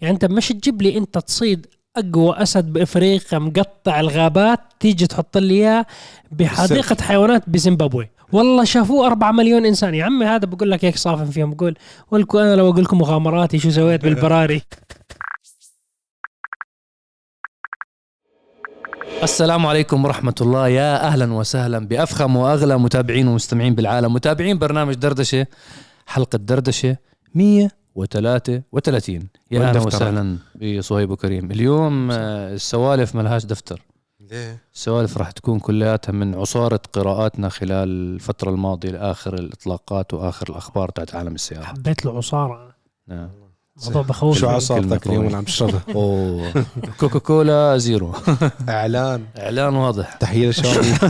يعني انت مش تجيب لي انت تصيد اقوى اسد بافريقيا مقطع الغابات تيجي تحط لي إياه بحديقة حيوانات بزيمبابوي. والله شافوه 4 مليون إنسان. يا عمي هذا بقول لك هيك صافن فيهم. بقول ولكم أنا لو أقول لكم مغامراتي شو سويت بالبراري. السلام عليكم ورحمة الله. يا أهلا وسهلا بأفخم وأغلى متابعين ومستمعين بالعالم. متابعين برنامج دردشة حلقة دردشة 133 يا أهلا وسهلا والدفتر. بصهيب وكريم اليوم آه، السوالف ملهاش دفتر ليه؟ السوالف راح تكون كلياتها من عصارة قراءاتنا خلال الفترة الماضية لآخر الإطلاقات وآخر الأخبار تاعت عالم السيارة حبيت له عصاره نعم. موضوع بخوف. شو عصارتك اليوم عم تشربها؟ أوه. كوكا كولا زيرو. إعلان. إعلان واضح. تحية لشاومي.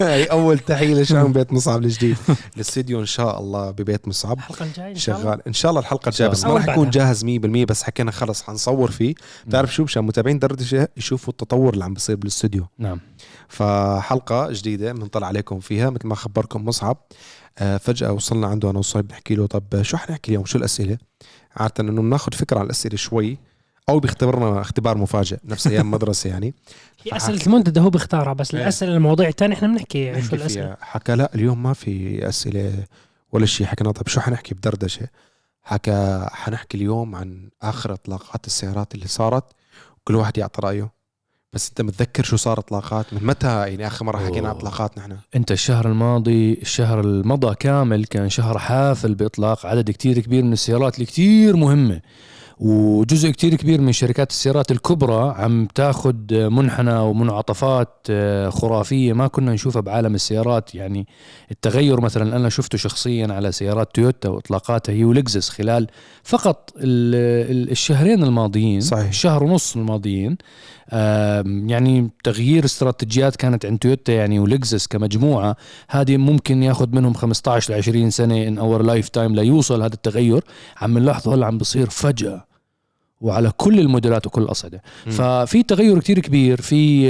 هي أول تحية لشاومي بيت مصعب الجديد. الاستديو إن شاء الله ببيت مصعب. الحلقة الجاية. شغال. إن شاء الله الحلقة الجاية. بس ما راح يكون. جاهز 100% بس حكينا خلص حنصور فيه. بتعرف شو؟ مشان متابعين دردشة يشوفوا التطور اللي عم بيصير بالاستوديو نعم. فحلقة جديدة بنطلع عليكم فيها. مثل ما خبركم مصعب. آه، فجأة وصلنا عنده أنا وصايب بنحكي له طب شو حنحكي اليوم؟ شو الأسئلة؟ عادة إنه بناخذ فكرة عن الأسئلة شوي أو بيختبرنا اختبار مفاجئ نفس أيام مدرسة يعني. في أسئلة المنتدى هو بيختارها بس إيه. الأسئلة المواضيع الثانية إحنا بنحكي شو فيها. حكى لا اليوم ما في أسئلة ولا شيء. حكينا طب شو حنحكي بدردشة؟ حكى حنحكي اليوم عن آخر إطلاقات السيارات اللي صارت كل واحد يعطي رأيه. بس انت متذكر شو صار اطلاقات من متى يعني آخر مرة حكينا عن. اطلاقات نحن انت الشهر الماضي الشهر المضى كامل كان شهر حافل بإطلاق عدد كتير كبير من السيارات اللي كتير مهمة وجزء كتير كبير من شركات السيارات الكبرى عم تاخد منحنى ومنعطفات آه، خرافية ما كنا نشوفها بعالم السيارات يعني التغير مثلا أنا شفته شخصيا على سيارات تويوتا وإطلاقاتها هي ولكزس خلال فقط ال- ال- الشهرين الماضيين صحيح. شهر ونص الماضيين يعني تغيير استراتيجيات كانت عند تويوتا يعني ولكزس كمجموعة. هذه ممكن ياخذ منهم 15 ل 20 سنة إن our lifetime ليوصل هذا التغير. عم نلاحظه هلا عم بصير فجأة وعلى كل الموديلات وكل الاصعده. ففي تغير كتير كبير. في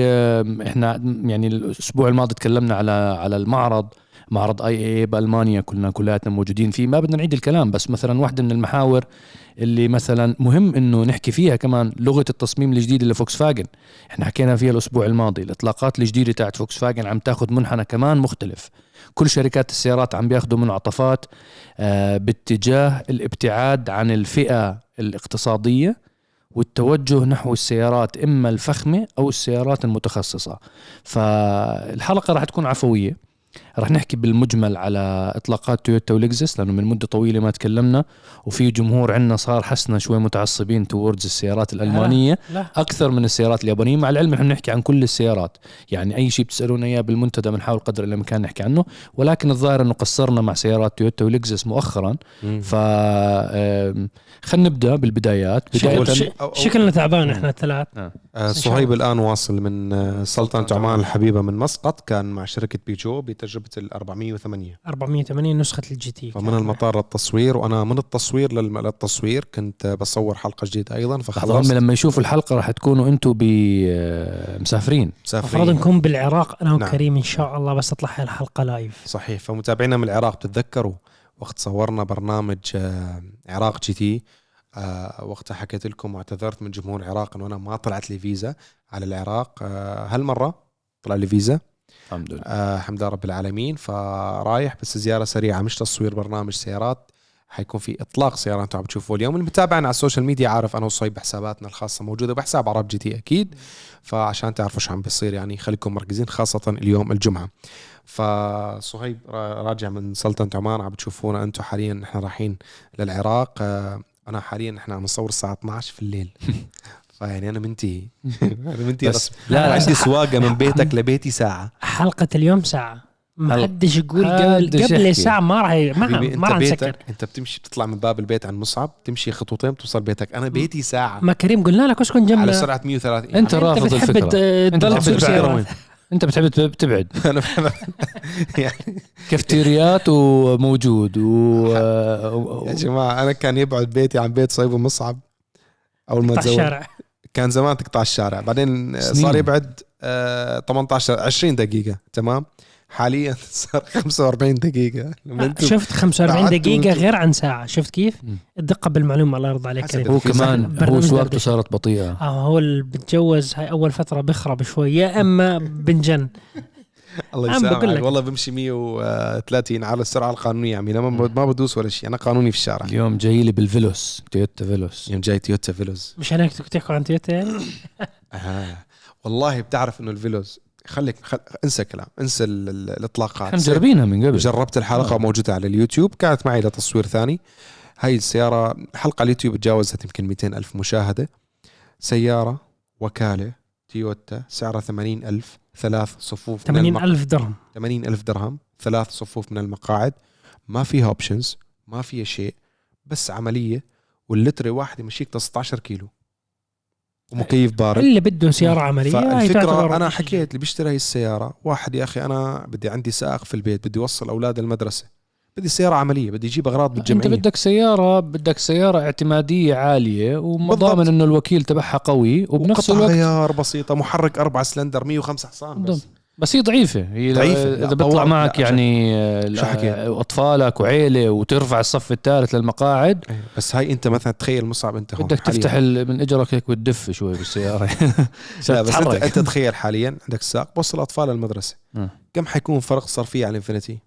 إحنا يعني الأسبوع الماضي تكلمنا على على المعرض. معرض IAA بألمانيا كلنا كلياتنا موجودين فيه. ما بدنا نعيد الكلام بس مثلا واحدة من المحاور اللي مثلا مهم إنه نحكي فيها كمان لغة التصميم الجديدة لفوكس فاجن إحنا حكينا فيها الأسبوع الماضي الإطلاقات الجديدة تاعت فوكس فاجن عم تاخذ منحنى كمان مختلف. كل شركات السيارات عم بياخذوا منعطفات آه، باتجاه الابتعاد عن الفئة الاقتصادية والتوجه نحو السيارات إما الفخمة أو السيارات المتخصصة. فالحلقة راح تكون عفوية. رح نحكي بالمجمل على إطلاقات تويوتا ولكزس لأنه من مدة طويلة ما تكلمنا وفي جمهور عندنا صار حسنا شوي متعصبين توردز السيارات الألمانية. لا. أكثر من السيارات اليابانية. مع العلم نحن نحكي عن كل السيارات. يعني أي شيء بتسألونا إياه بالمنتدى بنحاول قدر الإمكان نحكي عنه. ولكن الظاهر إنه قصرنا مع سيارات تويوتا ولكزس مؤخرا. ف خلينا نبدأ بالبدايات. بداية شكلنا تعبان إحنا الثلاث. آه، صهيب الآن واصل من آه، سلطنة عمان الحبيبة من مسقط كان مع شركة بيجو بتجربة ال 408 480 نسخة ال GT فمن المطار للتصوير وأنا من التصوير للم- للتصوير كنت بصور حلقة جديدة أيضا فخلصت لما يشوفوا الحلقة راح تكونوا أنتم مسافرين. المفروض مسافرين نكون بالعراق أنا نعم. وكريم إن شاء الله بس تطلع هاي الحلقة live صحيح. فمتابعينا من العراق بتتذكروا وقت صورنا برنامج آه، عراق GT. آه، وقتها حكيت لكم واعتذرت من جمهور العراق إنه أنا ما طلعت لي فيزا على العراق. آه، هالمرة طلع لي فيزا. الحمد لله. آه، الحمد لله رب العالمين. فرايح بس زيارة سريعة مش تصوير برنامج سيارات حيكون في إطلاق سيارة أنتم عم تشوفوه اليوم. اللي متابعنا على السوشيال ميديا عارف أنا وصهيب حساباتنا الخاصة موجودة بحساب عرب GT أكيد. فعشان تعرفوا شو عم بيصير يعني خليكم مركزين خاصة اليوم الجمعة. فصهيب را- راجع من سلطنة عمان عم بتشوفونا أنتم حاليا نحن رايحين للعراق. آه، أنا حاليا نحن عم نصور الساعة 12 في الليل. فيعني أنا منتهي أنا منتهي بس لا عندي سواقة من بيتك لبيتي ساعة. حلقة اليوم ساعة. ما. حدش يقول قبل قبل. ساعة ما راح ما راح نسكر. أنت بتمشي بتطلع من باب البيت عند مصعب تمشي خطوتين بتوصل بيتك. أنا بيتي ساعة. ما كريم قلنا لك أسكن على جنبنا سرعة 130 أنت رافض بتحب الفكرة. أنت تضل بتحب انت بتحب تب- تبعد. أنا يعني كافتيريات وموجود و يا جماعة أنا كان يبعد بيتي عن بيت صيب ومصعب أول ما تزوج. الشارع. كان زمان تقطع الشارع. بعدين سنين. صار يبعد آه، 18 20 دقيقة تمام؟ حاليا صار 45 دقيقة. لما لا، أنتم شفت 45 بعدتوا دقيقة. غير عن ساعة. شفت كيف؟ الدقة بالمعلومة الله يرضى عليك. كريم هو كمان هو سواقته. صارت بطيئة. آه هو اللي بتجوز هاي أول فترة بخرب شوي. يا إما بنجن الله يسامحك. والله بمشي 130 على السرعة القانونية عمي. لما ما بدوس ولا شيء. أنا قانوني في الشارع. اليوم جاي لي بالفيلوس تويوتا فيلوس. يوم جاي تويوتا فيلوز مش هناك تحكوا عن تويوتا يعني؟ آه. والله بتعرف إنه الفيلوز خليك خل... انسى كلام انسى ال... ال... الاطلاقات. إحنا مجربينها من قبل. جربت الحلقة آه. موجودة على اليوتيوب كانت معي لتصوير ثاني. هاي السيارة حلقة على اليوتيوب تجاوزت يمكن 200 ألف مشاهدة. سيارة وكالة تويوتا سعرها 80 ألف ثلاث صفوف 80 من ألف درهم. 80 ألف درهم ثلاث صفوف من المقاعد. ما فيها options ما فيها شيء بس عملية. واللتر واحد يمشيك 16 كيلو. ومكيف بارد اللي بده سيارة عملية هاي تعتبر فالفكرة أنا حكيت اللي بيشتري هاي السيارة واحد يا أخي أنا بدي عندي سائق في البيت بدي اوصل أولاد المدرسة بدي سيارة عملية بدي أجيب أغراض أنت بالجمعية بدك سيارة بدك سيارة اعتمادية عالية وضامن بالضبط. إنه الوكيل تبعها قوي وبنفس الوقت غيار بسيطة محرك أربعة سلندر 105 حصان بس. بس هي ضعيفة هي ضعيفة. إذا بيطلع معك يعني شو حكيت؟ أطفالك وعيلة وترفع الصف الثالث للمقاعد إيه، بس هاي أنت مثلا تخيل مصعب أنت هون بدك حالياً. تفتح ال- من إجرك هيك وتدف شوي بالسيارة لا بس انت, تتحرك. أنت تخيل حاليا عندك سائق بوصل اطفال المدرسة آه. كم حيكون فرق صرفية على الإنفينيتي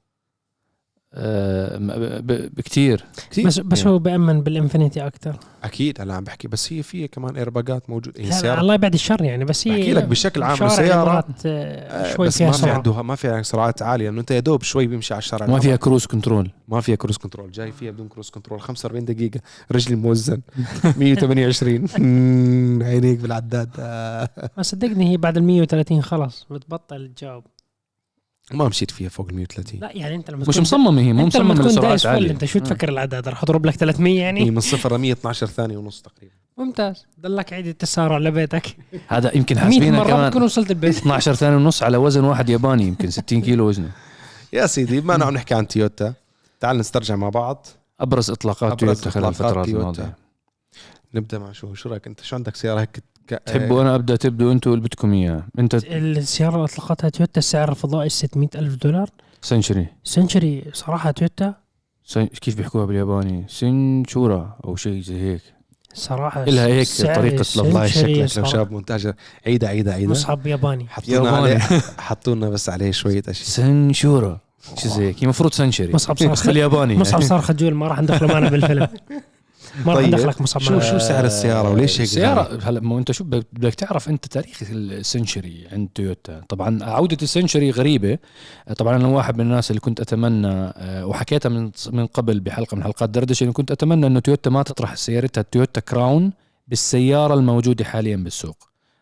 بكتير. كثير بس بس يعني هو بأمن بالإنفينيتي أكثر. أكيد أنا عم بحكي بس هي فيها كمان إيرباجات موجوده هي لا سيارة. الله يبعد الشر يعني بس هي بحكي لك بشكل عام الإمارات، آه، آه، شوي بس فيها ما في سرعة. عنده ما في سرعات عالية انه أنت يا دوب شوي بيمشي على الشارع. ما فيها cruise control ما فيها cruise control جاي فيها بدون cruise control 45 دقيقة رجلي موزن. 128 مم، عينيك بالعداد. آه. ما صدقني هي بعد ال 130 خلص بتبطل تجاوب ما مشيت فيها فوق ال 130 لا يعني انت لما مش تكون- مصممة هي مو انت لما مصممة تكون دايس فل عالية. انت شو. تفكر العداد رح أضرب لك 300 هي يعني من صفر ل 112 ثانية ونص تقريبا. ممتاز. ضلك عيد التسارع لبيتك هذا يمكن 100 حاسبينها كمان. وصلت البيت. 12 ثانية ونص على وزن واحد ياباني يمكن 60 كيلو وزنه. يا سيدي بما انه عم نحكي عن تويوتا. تعال نسترجع مع بعض. أبرز إطلاقات أبرز تويوتا خلال الفترات. الماضية. نبدأ مع شو شو رأيك؟ أنت شو عندك سيارة هيك. تحبوا أنا أبدأ تبدوا أنتوا اللي بدكم إياه. أنت السيارة اللي أطلقتها تويوتا السعر الفضائي 600 ألف دولار. سنشري. سنشري صراحة تويوتا؟ سن... كيف بيحكوها بالياباني؟ سنشورا أو شيء زي هيك. صراحة إلها هيك طريقة. والله شكلك لو شاب مونتاج عيدة عيدة عيدة. مصعب ياباني. حطونا ياباني. عليه حطونا بس عليه شوية أشياء. سنشورا. شيء زي هيك. هي المفروض سنشري. مصعب صار بس بالياباني. مصعب صار خجول ما راح ندخله معنا بالفيلم. ما راح طيب. ندخلك مصعب شو. شو سعر السيارة وليش هيك السيارة هلا ما انت شو بدك تعرف انت تاريخ السنشري عند تويوتا. طبعا عودة السنشري غريبة. طبعا أنا واحد من الناس اللي كنت أتمنى آه، وحكيتها من من قبل بحلقة من حلقات دردشة انه كنت أتمنى إنه تويوتا ما تطرح سيارتها التويوتا كراون بالسيارة الموجودة حاليا بالسوق.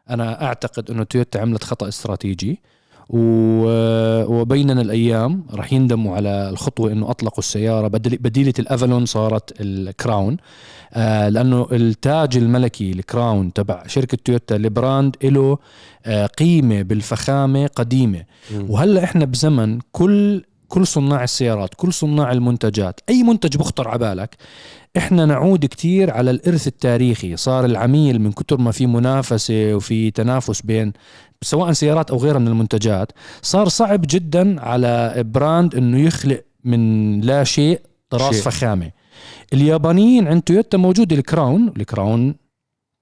أنا أعتقد إنه تويوتا عملت خطأ استراتيجي. وبيننا الأيام راح يندموا على الخطوة إنه أطلقوا السيارة. بديلة الأفالون صارت الكراون. آه لأنه التاج الملكي الكراون تبع شركة تويوتا ال brand له آه قيمة بالفخامة قديمة. وهلأ إحنا بزمن كل كل صناع السيارات كل صناع المنتجات أي منتج بخطر على بالك إحنا نعود كتير على الإرث التاريخي. صار العميل من كتر ما في منافسة وفي تنافس بين سواء سيارات أو غيرها من المنتجات صار صعب جدا على brand إنه يخلق من لا شيء طراز شيء. فخامة. اليابانيين عند تويوتا موجود الكراون. الكراون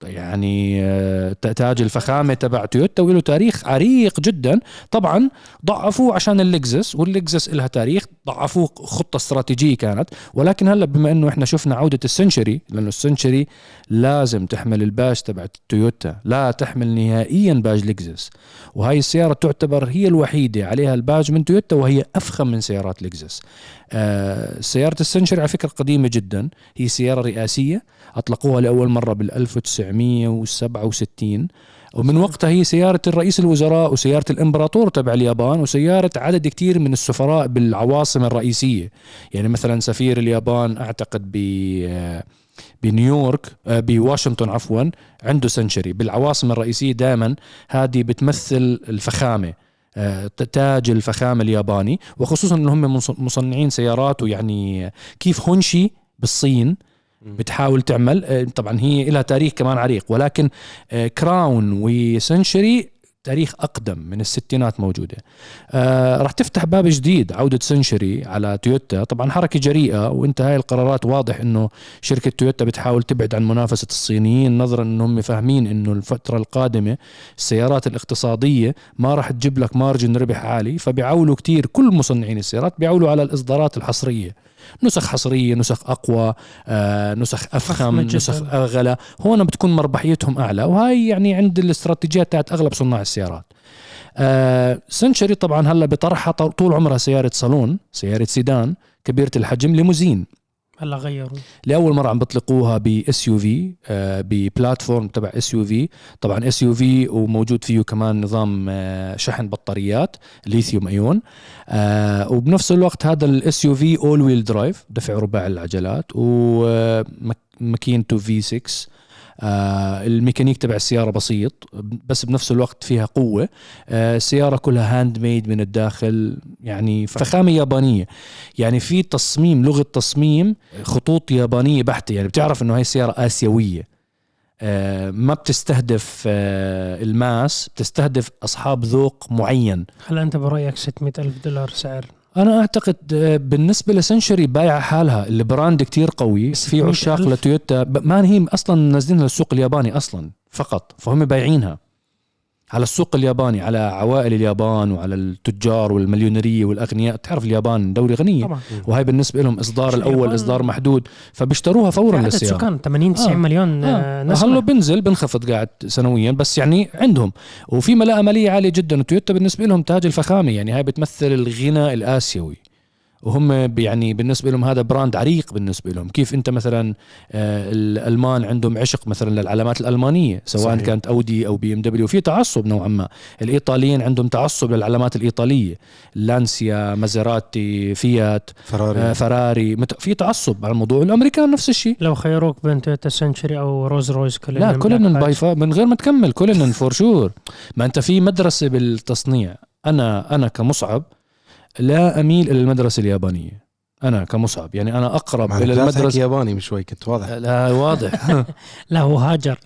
يعني آه، تاج الفخامة تبع تويوتا وله تاريخ عريق جدا. طبعا ضعفوه عشان اللكزس واللكزس لها تاريخ ضعفوه خطة استراتيجية كانت. ولكن هلأ بما إنه إحنا شفنا عودة السنشري لأنه السنشري لازم تحمل الباج تبع تويوتا لا تحمل نهائيا باج لكزس وهي السيارة تعتبر هي الوحيدة عليها الباج من تويوتا وهي أفخم من سيارات لكزس آه سيارة السنشري على فكرة قديمة جدا. هي سيارة رئاسية. أطلقوها لأول مرة بال 1967 ومن وقتها هي سيارة الرئيس الوزراء وسيارة الإمبراطور تبع اليابان وسيارة عدد كتير من السفراء بالعواصم الرئيسية. يعني مثلا سفير اليابان أعتقد ب بنيويورك آه، بواشنطن عفوا عنده سنشري. بالعواصم الرئيسية دائما هذه بتمثل الفخامة. آه، تاج الفخامة الياباني وخصوصا إنهم مص- مصنعين سيارات ويعني كيف هونشي بالصين بتحاول تعمل آه، طبعا هي لها تاريخ كمان عريق ولكن آه، كراون وسنشري تاريخ أقدم من الستينات موجودة. آه راح تفتح باب جديد عودة سنشري على تويوتا. طبعا حركة جريئة وانت هاي القرارات واضح إنه شركة تويوتا بتحاول تبعد عن منافسة الصينيين نظرا انهم فاهمين إنه الفترة القادمة السيارات الاقتصادية ما راح تجيب لك مارجن ربح عالي فبيعولوا كتير كل مصنعين السيارات بيعولوا على الإصدارات الحصرية. نسخ حصرية نسخ أقوى آه نسخ أفخم. نسخ أغلى. هون بتكون مربحيتهم أعلى وهاي يعني عند الاستراتيجيات تاعت أغلب صناع السيارات. آه سنشري طبعا هلا بطرحها طول- طول عمرها سيارة صالون سيارة سيدان كبيرة الحجم ليموزين. هلا غيروا. لأول مرة عم بيطلقوها ب SUV ب platform تبع SUV طبعا SUV وموجود فيه كمان نظام آه، شحن بطاريات lithium ion آه، وبنفس الوقت هذا ال SUV all wheel drive دفع رباعي العجلات وماكينته V 6 آه الميكانيك تبع السيارة بسيط بس بنفس الوقت فيها قوة. آه السيارة كلها hand made من الداخل يعني فخامة يابانية. يعني في تصميم لغة تصميم خطوط يابانية بحتة. يعني بتعرف إنه هاي السيارة آسيوية. آه ما بتستهدف آه ال mass بتستهدف أصحاب ذوق معين. هل أنت برأيك 600 ألف دولار سعر أنا أعتقد آه، بالنسبة لسنشري بايعه حالها ال brand كتير قوي بس في 600 عشاق؟ لتويوتا ما هي أصلا نازلينها للسوق الياباني أصلا فقط فهم بايعينها على السوق الياباني على عوائل اليابان وعلى التجار والمليونيرية والأغنياء تعرف اليابان دوله غنية طبعا وهي بالنسبة لهم إصدار الأول. إصدار محدود فبيشتروها فورا عدد للسيارة سكان 80 90 آه. مليون آه. آه. هلا نسمة بنزل بنخفض قاعد سنويا بس يعني عندهم وفي ملاءة مالية عالية جدا وتويوتا بالنسبة لهم تاج الفخامة يعني هاي بتمثل الغنى الآسيوي وهم يعني بالنسبة لهم هذا brand عريق بالنسبة لهم. كيف أنت مثلا آه، الألمان عندهم عشق مثلا للعلامات الألمانية سواء صحيح. كانت أودي أو بي إم دبليو. في تعصب نوعا ما. الإيطاليين عندهم تعصب للعلامات الإيطالية. لانسيا مازيراتي فيات فراري. آه، فراري. مت- في تعصب على الموضوع. الأمريكان نفس الشيء. لو خيروك بين تويوتا سنشري أو رولز رويس كلنا لا كلنا by far من غير ما تكمل. كلنا for sure ما أنت في مدرسة بالتصنيع. أنا أنا كمصعب لا أميل إلى المدرسة اليابانية. أنا كمصعب يعني أنا أقرب إلى المدرسة ياباني من شوي كنت واضح. لا واضح. لا هو هاجر.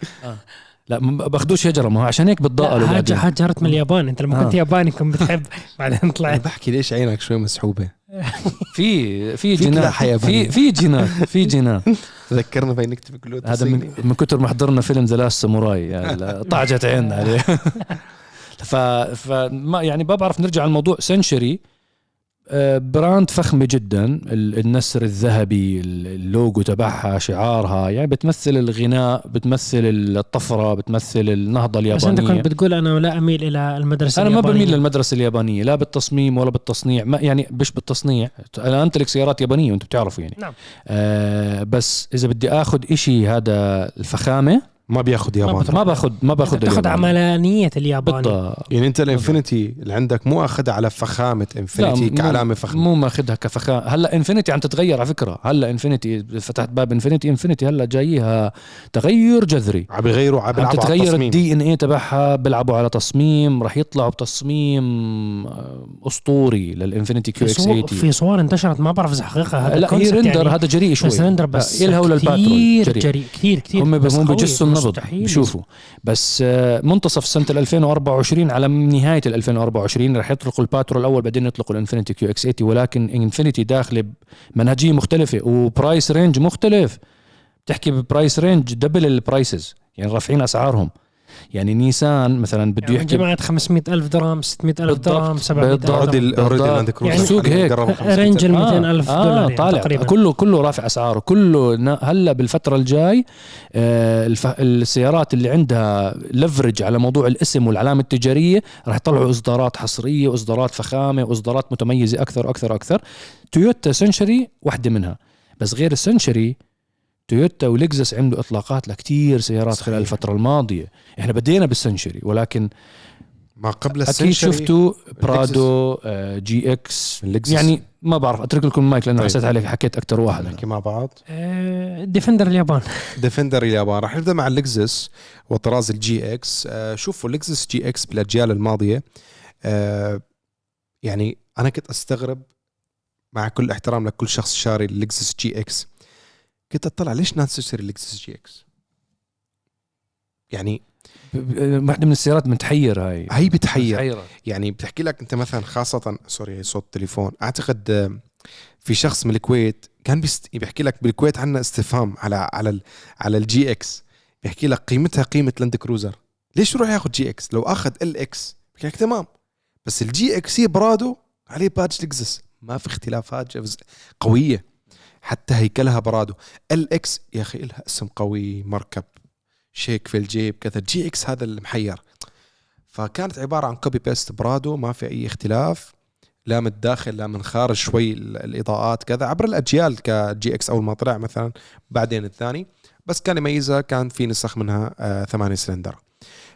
لا ما باخدوش هجرة ما هو عشان هيك بتضاءلوا هاجر. هاجرت من اليابان. أنت لما آه. كنت ياباني كنت بتحب بعدين طلعت. بحكي ليش عينك شوي مسحوبة؟ في في يابانية. في في جينات في جينات ذكرنا في نكتب كلوت هذا من, من كتر ما حضرنا فيلم ذا لاست ساموراي يعني طعجت عيننا عليه. ف فما يعني ما بعرف نرجع على الموضوع سنشري آه، براند فخمة جدا ال- النسر الذهبي ال- اللوجو تبعها شعارها يعني بتمثل الغناء بتمثل الطفرة بتمثل النهضة بس أنت كنت بتقول أنا لا أميل إلى المدرسة أنا ما اليابانية. بميل للمدرسة اليابانية لا بالتصميم ولا بالتصنيع ما يعني مش بالتصنيع أنا امتلك سيارات يابانية وأنتم بتعرفوا يعني نعم. آه بس إذا بدي آخذ إشي هذا الفخامة ما بياخذ ياباني. ما باخذ ما باخذ الياباني. عملانية الياباني. بالضبط. يعني أنت الإنفينيتي اللي عندك مو أخذها على فخامة إنفينيتي كعلامة فخمه مو ماخذها كفخامة. هلا إنفينيتي عم تتغير على فكرة. هلا إنفينيتي فتحت باب إنفينيتي. إنفينيتي هلا جايها تغير جذري. عم بيغيروا عم بيلعبوا على التصميم. ال DNA تبعها بيلعبوا على تصميم راح يطلعوا بتصميم آه، أسطوري للإنفينيتي QX صور 80 في صور انتشرت ما بعرف إذا حقيقة هذا لا هي render يعني. هذا جريء شوي. بس render بس كثير جريء. كثير كثير هم بس مستحيل. بشوفوا بس آه، منتصف سنة 2024 على نهاية 2024 رح يطلقوا الباترول الأول بعدين يطلقوا الإنفينيتي QX 80 ولكن إنفينيتي داخلة بمنهجيه مختلفة و price range مختلف. بتحكي ب price range double ال prices يعني رافعين أسعارهم. يعني نيسان مثلا بده يعني يحكي جماعة 500 ألف درهم 600 ألف بالضبط. درهم 700 ألف بالضبط. درهم already already بالضبط. لاند كروزر يعني السوق هيك. قربوا 500. range ال 200 ألف دولار يعني طالع تقريبا كله كله رافع أسعاره كله هلا بالفترة الجاي آه، الف... السيارات اللي عندها leverage على موضوع الاسم والعلامة التجارية راح يطلعوا إصدارات حصرية واصدارات فخامة واصدارات متميزة أكثر أكثر أكثر تويوتا سنشري واحدة منها بس غير السنشري تويوتا ولكزس عنده إطلاقات لكتير سيارات صحيح. خلال الفترة الماضية إحنا بدينا بالسنشري ولكن ما قبل أكيد السنشري شفتوا برادو آه، جي إكس اللكزس. يعني ما بعرف أترك لكم المايك لأنه طيب. حسيت عليك حكيت أكثر واحد. نحكي مع بعض آه، ديفندر اليابان ديفندر اليابان راح نبدأ مع اللكزس وطراز الجي إكس آه شوفوا اللكزس جي إكس بالأجيال الماضية آه يعني أنا كنت أستغرب مع كل احترام لكل شخص شاري اللكزس جي إكس كنت أطلع ليش ناس تشتري اللكزس جي إكس؟ يعني واحدة من السيارات متحير هاي. هي بتحير. متحيرة. يعني بتحكي لك أنت مثلا خاصة sorry هي صوت تليفون. أعتقد آه، في شخص من الكويت كان بيست... بيحكي لك بالكويت عندنا استفهام على على ال... على الجي إكس. بيحكي لك قيمتها قيمة لاند كروزر. ليش يروح ياخذ جي إكس؟ لو أخذ ال إكس بيحكي لك تمام. بس الجي إكس هي برادو عليه باج لكزس ما في اختلافات قوية. حتى هيكلها برادو ال إكس يا أخي لها اسم قوي مركب شيك في الجيب كذا جي إكس هذا المحير. فكانت عبارة عن copy paste برادو ما في أي اختلاف. لا من الداخل لا من خارج شوي ال- الإضاءات كذا. عبر الأجيال كجي إكس أول ما طلع مثلا بعدين الثاني. بس كان يميزها كان في نسخ منها آه ثمانية سلندر.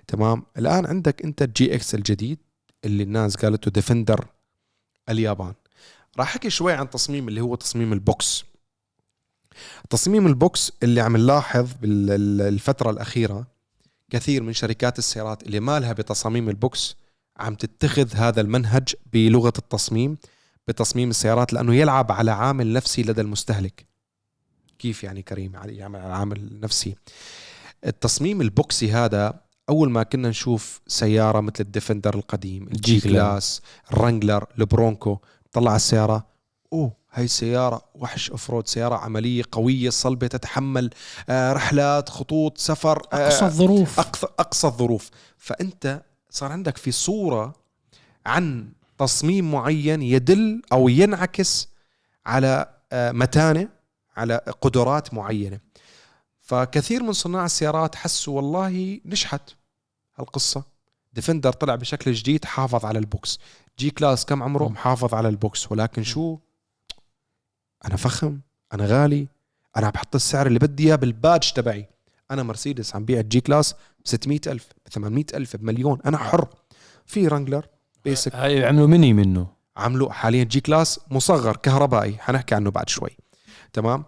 تمام؟ الآن عندك أنت الجي إكس الجديد اللي الناس قالته ديفندر اليابان. راح أحكي شوي عن تصميم اللي هو تصميم ال box. تصميم ال box اللي عم نلاحظ بالفترة الأخيرة كثير من شركات السيارات اللي مالها بتصاميم ال box عم تتخذ هذا المنهج بلغة التصميم بتصميم السيارات لأنه يلعب على عامل نفسي لدى المستهلك. كيف يعني كريم؟ يعني يعمل على عامل نفسي. التصميم ال boxy هذا أول ما كنا نشوف سيارة مثل الديفندر القديم الجي كلاس. الرانجلر البرونكو طلع السيارة أوه! هاي سيارة وحش off-road سيارة عملية قوية صلبة تتحمل آه رحلات خطوط سفر آه أقصى الظروف. أقصى الظروف. فأنت صار عندك في صورة عن تصميم معين يدل أو ينعكس على آه، متانة على قدرات معينة. فكثير من صناع السيارات حسوا والله نجحت هالقصة. ديفندر طلع بشكل جديد حافظ على ال box. جي كلاس كم عمره. محافظ على ال box. ولكن شو؟ أنا فخم أنا غالي أنا بحط السعر اللي بدي إياه بال badge تبعي. أنا مرسيدس عم بيع الجي كلاس ب 600 ألف ب 800 ألف بمليون. أنا حر. في رانجلر basic هاي عملوا مني منه. عملوا حاليا جي كلاس مصغر كهربائي. حنحكي عنه بعد شوي. تمام؟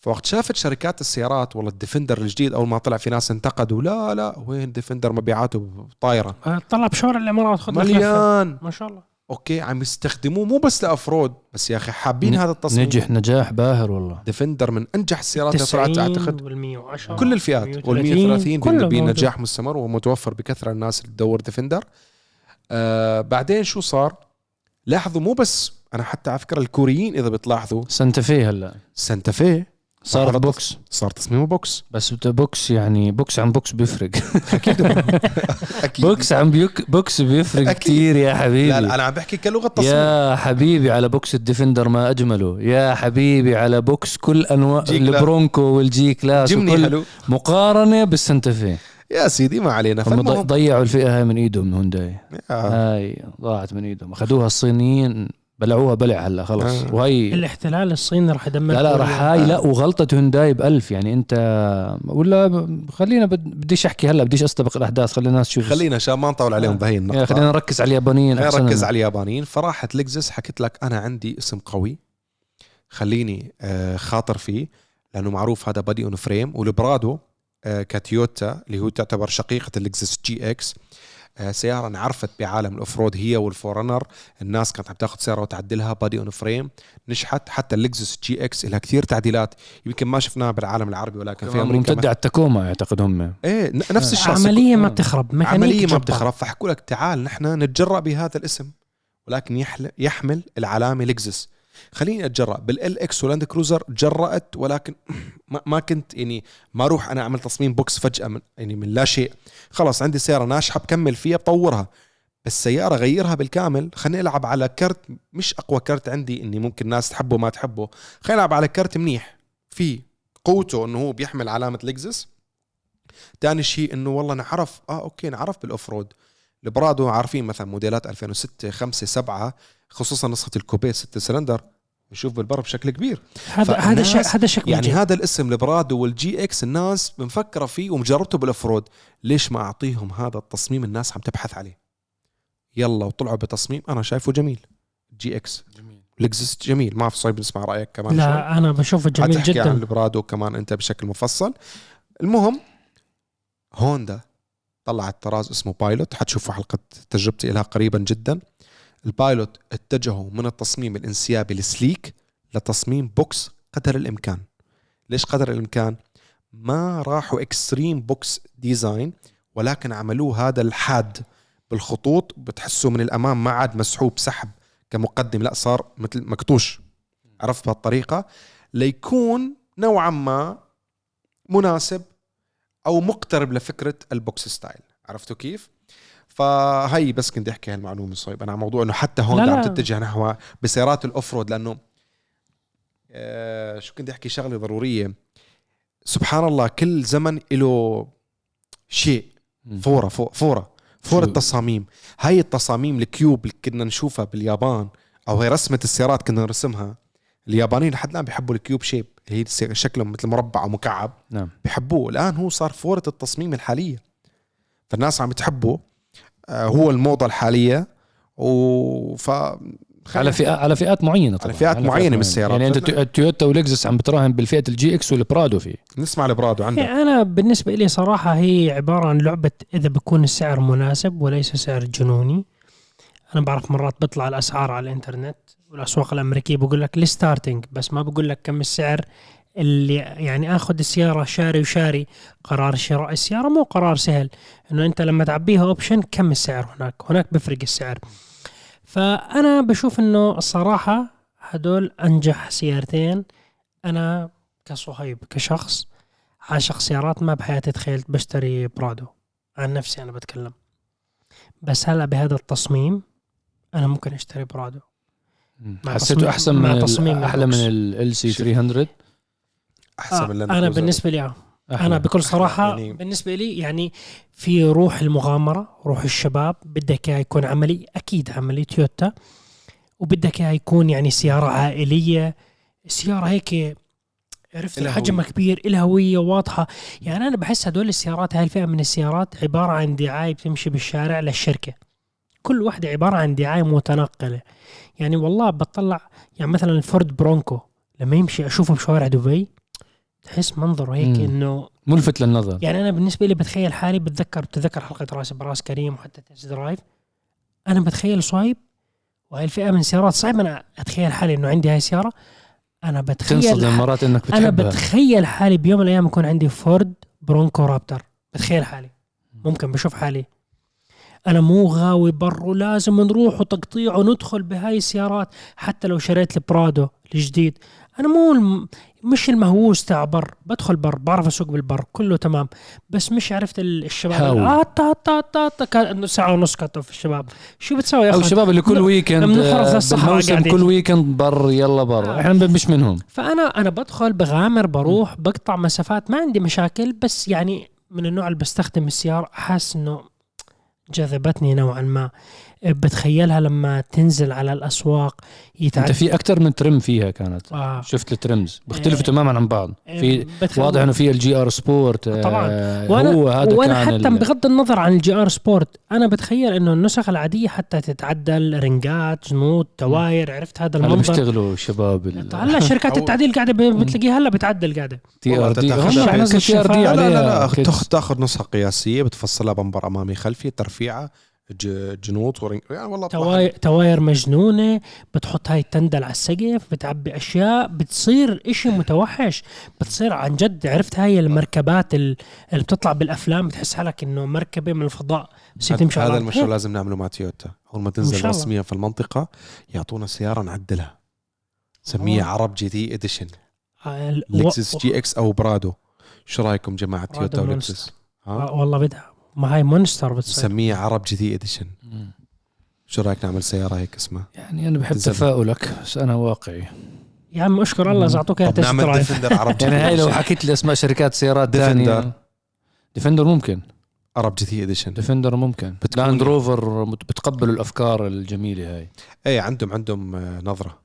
فوقت شافت شركات السيارات والله الديفندر الجديد أول ما طلع في ناس انتقدوا لا لا وين ديفندر مبيعاته طايرة. طلع بشوارع الامارات خذ. مليان. ما شاء الله. okay عم يستخدموه مو بس ل off-road بس يا أخي حابين هذا التصميم. نجح نجاح باهر والله. ديفندر من أنجح السيارات اللي طلعت أعتقد. وال110 كل الفئات وال 130 كله موجود. بنجاح مستمر ومتوفر بكثرة الناس اللي تدور ديفندر. آه بعدين شو صار؟ لاحظوا مو بس أنا حتى على فكرة الكوريين إذا بتلاحظوا سانتا في هلا. سانتافيه صار box. صار تصميمه box. بس box يعني box عن box بيفرق. أكيد. أكيد. box عن big box بيفرق. كثير يا حبيبي. لا لا أنا عم بحكي كلغة تصميم. يا حبيبي على box الديفندر ما أجمله. يا حبيبي على box كل أنواع. البرونكو والجي كلاس وكل حلو. مقارنة بالسنتافيه يا سيدي ما علينا. هم ضيعوا الفئة هاي من إيدهم من هونداي آه. هاي ضاعت من إيدهم. أخذوها الصينيين. بلعوها بلع هلا خلص آه. وهي الاحتلال الصيني راح يدمر لا لا. راح هاي لا وغلطة هونداي بألف يعني أنت ولا خلينا بد- بديش أحكي هلا بديش أستبق الأحداث خلي الناس تشوف خلينا عشان ما نطول عليهم آه. بهي يا النقطة خلينا نركز على اليابانيين خلينا أحسن نركز. على اليابانيين فراحت لكزس حكت لك أنا عندي اسم قوي خليني آه، خاطر فيه لأنه معروف هذا body on frame والبرادو آه، كتويوتا اللي هو تعتبر شقيقة اللكزس جي إكس آه، سيارة انعرفت بعالم ال off-road هي والفورنر الناس كانت عم تاخذ سيارة وتعدلها body on frame نجحت. حتى اللكزس جي إكس لها كثير تعديلات. يمكن ما شفناها بالعالم العربي ولكن في أمريكا ممتدة على التاكوما أعتقد هم. إيه نفس الشخص. عملية ما. بتخرب عملية ما. بتخرب. فحكوا لك تعال نحن نتجرأ بهذا الاسم ولكن يحل يحمل العلامة لكزس خليني أتجرأ. بالال إكس ولاند كروزر تجرأت ولكن ما, كنت يعني ما أروح أنا أعمل تصميم box فجأة من يعني من لا شيء. خلاص عندي سيارة ناجحه بكمل فيها بطورها. بس سياره غيرها بالكامل خليني ألعب على كرت مش أقوى كرت عندي إني ممكن الناس تحبه ما تحبه. خليني ألعب على كرت منيح. في قوته إنه هو بيحمل علامة لكزس تاني شيء إنه والله نعرف آه أوكي نعرف بال off-road البرادو عارفين مثلا موديلات 2006 5 7 خصوصا نسخة ال coupe 6 سلندر بشوف بالبر بشكل كبير. هذا هذا شيء فالناس- هذا شك يعني يعني هذا الاسم البرادو وال GX الناس مفكرة فيه ومجربته بال off-road ليش ما أعطيهم هذا التصميم الناس عم تبحث عليه؟ يلا وطلعوا بتصميم أنا شايفه جميل. GX. لكزس جميل. ما في صعب نسمع رأيك كمان شوي. لا أنا بشوفه جميل حتحكي عن جدا. البرادو كمان أنت بشكل مفصل. المهم هوندا. طلعت طراز اسمه بايلوت. حتشوفوا حلقة تجربتي لها قريبا جدا. البايلوت اتجهوا من التصميم الإنسيابي ال sleek لتصميم box قدر الإمكان. ليش قدر الإمكان؟ ما راحوا extreme box design ولكن عملوه هذا الحاد بالخطوط. بتحسه من الأمام ما عاد مسحوب سحب كمقدم لا صار مثل مكتوش. عرفت بهالطريقة؟ ليكون نوعا ما مناسب أو مقترب لفكرة ال box style. عرفتوا كيف؟ فهي بس كنت أحكي هالمعلومة صيب أنا عن موضوع إنه حتى هون عم. تتجه نحو بسيارات ال off-road لأنه آه شو كنت أحكي؟ شغلة ضرورية. سبحان الله كل زمن له شيء. مم. فورة فو- فورة. فورة شو؟ التصاميم. هاي التصاميم ال cube اللي كنا نشوفها باليابان أو هي رسمة السيارات كنا نرسمها اليابانيين لحد الآن بيحبوا ال cube shape هي السي- شكلهم مثل مربع أو مكعب. نعم. بيحبوه. الآن هو صار فورة التصميم الحالية. فالناس عم تحبه آه، هو الموضة الحالية. و ف على فئات على فئات معينة طبعا فئات معينة من السيارات. يعني أنت تو- تويوتا ولكزس عم بتراهن بالفئة ال GX والبرادو فيه. نسمع البرادو عندك. يعني أنا بالنسبة لي صراحة هي عبارة عن لعبة إذا بكون السعر مناسب وليس سعر جنوني. أنا بعرف مرات بطلع الأسعار على الإنترنت. والأسواق الأمريكية بقول لك ال starting بس ما بقول لك كم السعر اللي يعني آخذ السيارة شاري وشاري قرار شراء. السيارة مو قرار سهل إنه أنت لما تعبيها option كم السعر هناك؟ هناك بفرق السعر. فأنا بشوف إنه الصراحة هدول أنجح سيارتين أنا كصهيب كشخص عاشق سيارات ما بحياتي تخيلت بشتري برادو. عن نفسي أنا بتكلم. بس هلأ بهذا التصميم أنا ممكن أشتري برادو. حسيته تصميم- أحسن مع من تصميم ال- أحلى من. ال سي 300 أحسن من آه لاند أنا كروزر. بالنسبة لي آه. أنا بكل صراحة يعني- بالنسبة لي يعني في روح المغامرة روح الشباب بدك إياه يكون عملي أكيد عملي تويوتا وبدك إياه يكون يعني سيارة عائلية سيارة هيك عرفت حجمها هوية. كبير إلها هويه واضحة يعني أنا بحس هدول السيارات هاي الفئة من السيارات عبارة عن دعاية بتمشي بالشارع للشركة كل واحدة عبارة عن دعاية متنقلة يعني والله بطلع يعني مثلا الفورد برونكو لما يمشي أشوفه بشوارع دبي تحس منظره هيك. إنه ملفت للنظر. يعني أنا بالنسبة لي بتخيل حالي بتذكر بتذكر حلقة راس براس كريم وحتى test drive أنا بتخيل صايب وهي الفئة من السيارات صعب أنا أتخيل حالي إنه عندي هاي السيارة. أنا بتخيل تنصدم ح- مرات إنك أنا بتحبها. بتخيل حالي بيوم من الأيام يكون عندي فورد برونكو رابتر. بتخيل حالي. ممكن بشوف حالي. أنا مو غاوي بر ولازم نروح وتقطيع وندخل بهاي السيارات حتى لو شريت البرادو الجديد. أنا مو الم... مش المهووس تاع بر بدخل بر بعرف أسوق بالبر كله تمام. بس مش عرفت ال- الشباب. تا تا تا كان ساعة ونص كتوا في الشباب. شو بتسوي يا أخي الشباب اللي كل ويكند الحرف آه، قاعدين. كل ويكند بر يلا بر. آه. إحنا مش منهم. فأنا أنا بدخل بغامر بروح بقطع مسافات ما عندي مشاكل. بس يعني من النوع اللي بستخدم السيارة حاسس إنه جذبتني نوعا ما. بتخيلها لما تنزل على الأسواق أنت يتعدى في أكثر من ترم فيها كانت آه. شفت الترمز بيختلفوا إيه. تماما عن بعض في بتخيل- واضح إنه في الجي آر سبورت آه، طبعاً. هو وأنا هذا وأنا كان حتى ال- بغض النظر عن الجي آر سبورت أنا بتخيل إنه النسخ العادية حتى تتعدل رنجات جنود تواير عرفت هذا هلا المنظر بيشتغلوا الشباب ال- هلا شركات أو- التعديل قاعدة ب- بتلاقيها هلا بتعدل قاعدة تي آر دي هم تي آر دي. لا لا لا. تاخذ نسخة قياسية بتفصلها بمبر أمامي خلفي ترفيعه جنوط ورنج يعني والله تواير, تواير مجنونة بتحط هاي التندل على السقف بتعبي أشياء بتصير إشي متوحش بتصير عن جد عرفت هاي المركبات ال- اللي بتطلع بالأفلام بتحس حالك إنه مركبة من الفضاء بس تمشي هذا. المشروع. لازم نعمله مع تويوتا أول ما تنزل. رسميا في المنطقة يعطونا سيارة نعدلها سميها آه. عرب جي تي edition آه، لكسس جي إكس أو برادو شو رأيكم جماعة تويوتا ولكسس ها آه، والله بدها ما هاي monster بتصير. نسميها عرب جي تي edition. شو رأيك نعمل سيارة هيك اسمها؟ يعني أنا بحب. تفاؤلك بس أنا واقعي. يا عم أشكر الله إذا أعطوك إياها test نعمل drive ديفندر عرب جي يعني هاي لو حكيت لي أسماء شركات سيارات ديفندر. ديفندر ممكن. عرب جي تي edition ديفندر ممكن لاند روفر بتقبلوا الأفكار الجميلة هاي. إيه عندهم عندهم آه، نظرة.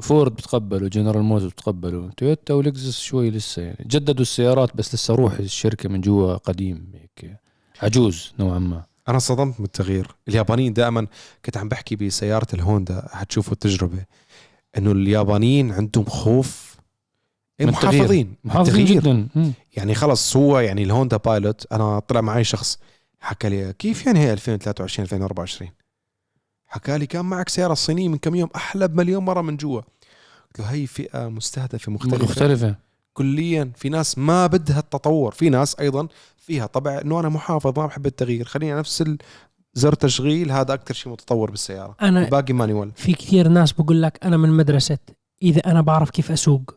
فورد بتقبلوا جنرال موتورز بتقبلوا تويوتا ولكزس شوي لسه يعني. جددوا السيارات بس لسه روح الشركة من جوا قديم هيك. عجوز نوعا ما. أنا صدمت من التغيير. اليابانيين دائما كنت عم بحكي بسيارة الهوندا حتشوفوا التجربة إنه اليابانيين عندهم خوف من. محافظين محافظين جدا. يعني خلص هو يعني الهوندا بايلوت أنا طلع معي شخص حكى لي كيف يعني هي 2023 2024 حكى لي كان معك سيارة صينية من كم يوم أحلى بمليون مرة من جوا. قلت له هي فئة مستهدفة مختلفة. مختلفة. كليا في ناس ما بدها التطور في ناس أيضا فيها طبع إنه أنا محافظ ما بحب التغيير. خليني نفس ال- زر تشغيل هذا أكثر شيء متطور بالسيارة. أنا الباقي مانيوال. في كثير ناس بقول لك أنا من مدرسة إذا أنا بعرف كيف أسوق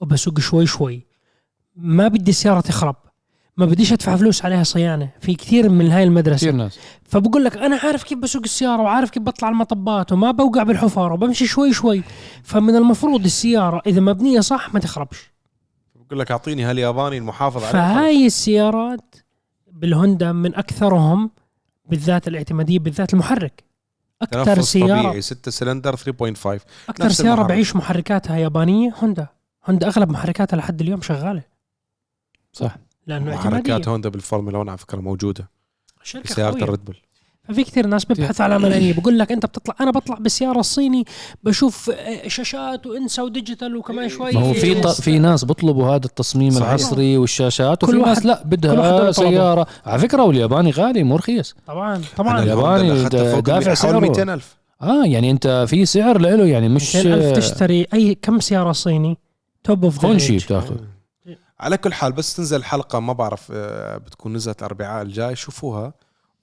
وبسوق شوي شوي ما بدي السيارة تخرب ما بديش أدفع فلوس عليها صيانة. في كثير من هاي المدرسة. كثير ناس. فبقول لك أنا عارف كيف بسوق السيارة وعارف كيف بطلع المطبات وما بوقع بالحفار وبمشي شوي شوي. فمن المفروض السيارة إذا مبنية صح ما تخربش. بقول لك أعطيني هالياباني المحافظ عليه فهاي السيارات بالهوندا من أكثرهم بالذات الاعتمادية بالذات المحرك. أكثر تنفس سياره طبيعي 6 سلندر 3.5 أكثر سيارة المحرك. بعيش محركاتها يابانية هوندا. هوندا أغلب محركاتها لحد اليوم شغالة. صح. لأنه محركات هوندا بالفورمولا 1 على فكرة موجودة. شركة بسيارة قوية. الريد بول. ففي كثير ناس بيبحثوا على عملانيه بقول لك أنت بتطلع أنا بطلع بالسيارة الصيني بشوف شاشات وإنسى وديجيتال وكمان شوي ما هو في ط... في ناس بيطلبوا هذا التصميم صحيح. العصري والشاشات وفي كل ناس لا بدها. سيارة. على فكرة والياباني غالي مو رخيص. طبعا طبعا. الياباني دافع سعره. 200000 آه يعني أنت في سعر له يعني مش 200000 تشتري أي كم سيارة صيني؟ top of هونشي بتاخذ. على كل حال بس تنزل الحلقة ما بعرف آه، بتكون نزلت الاربعاء الجاي شوفوها.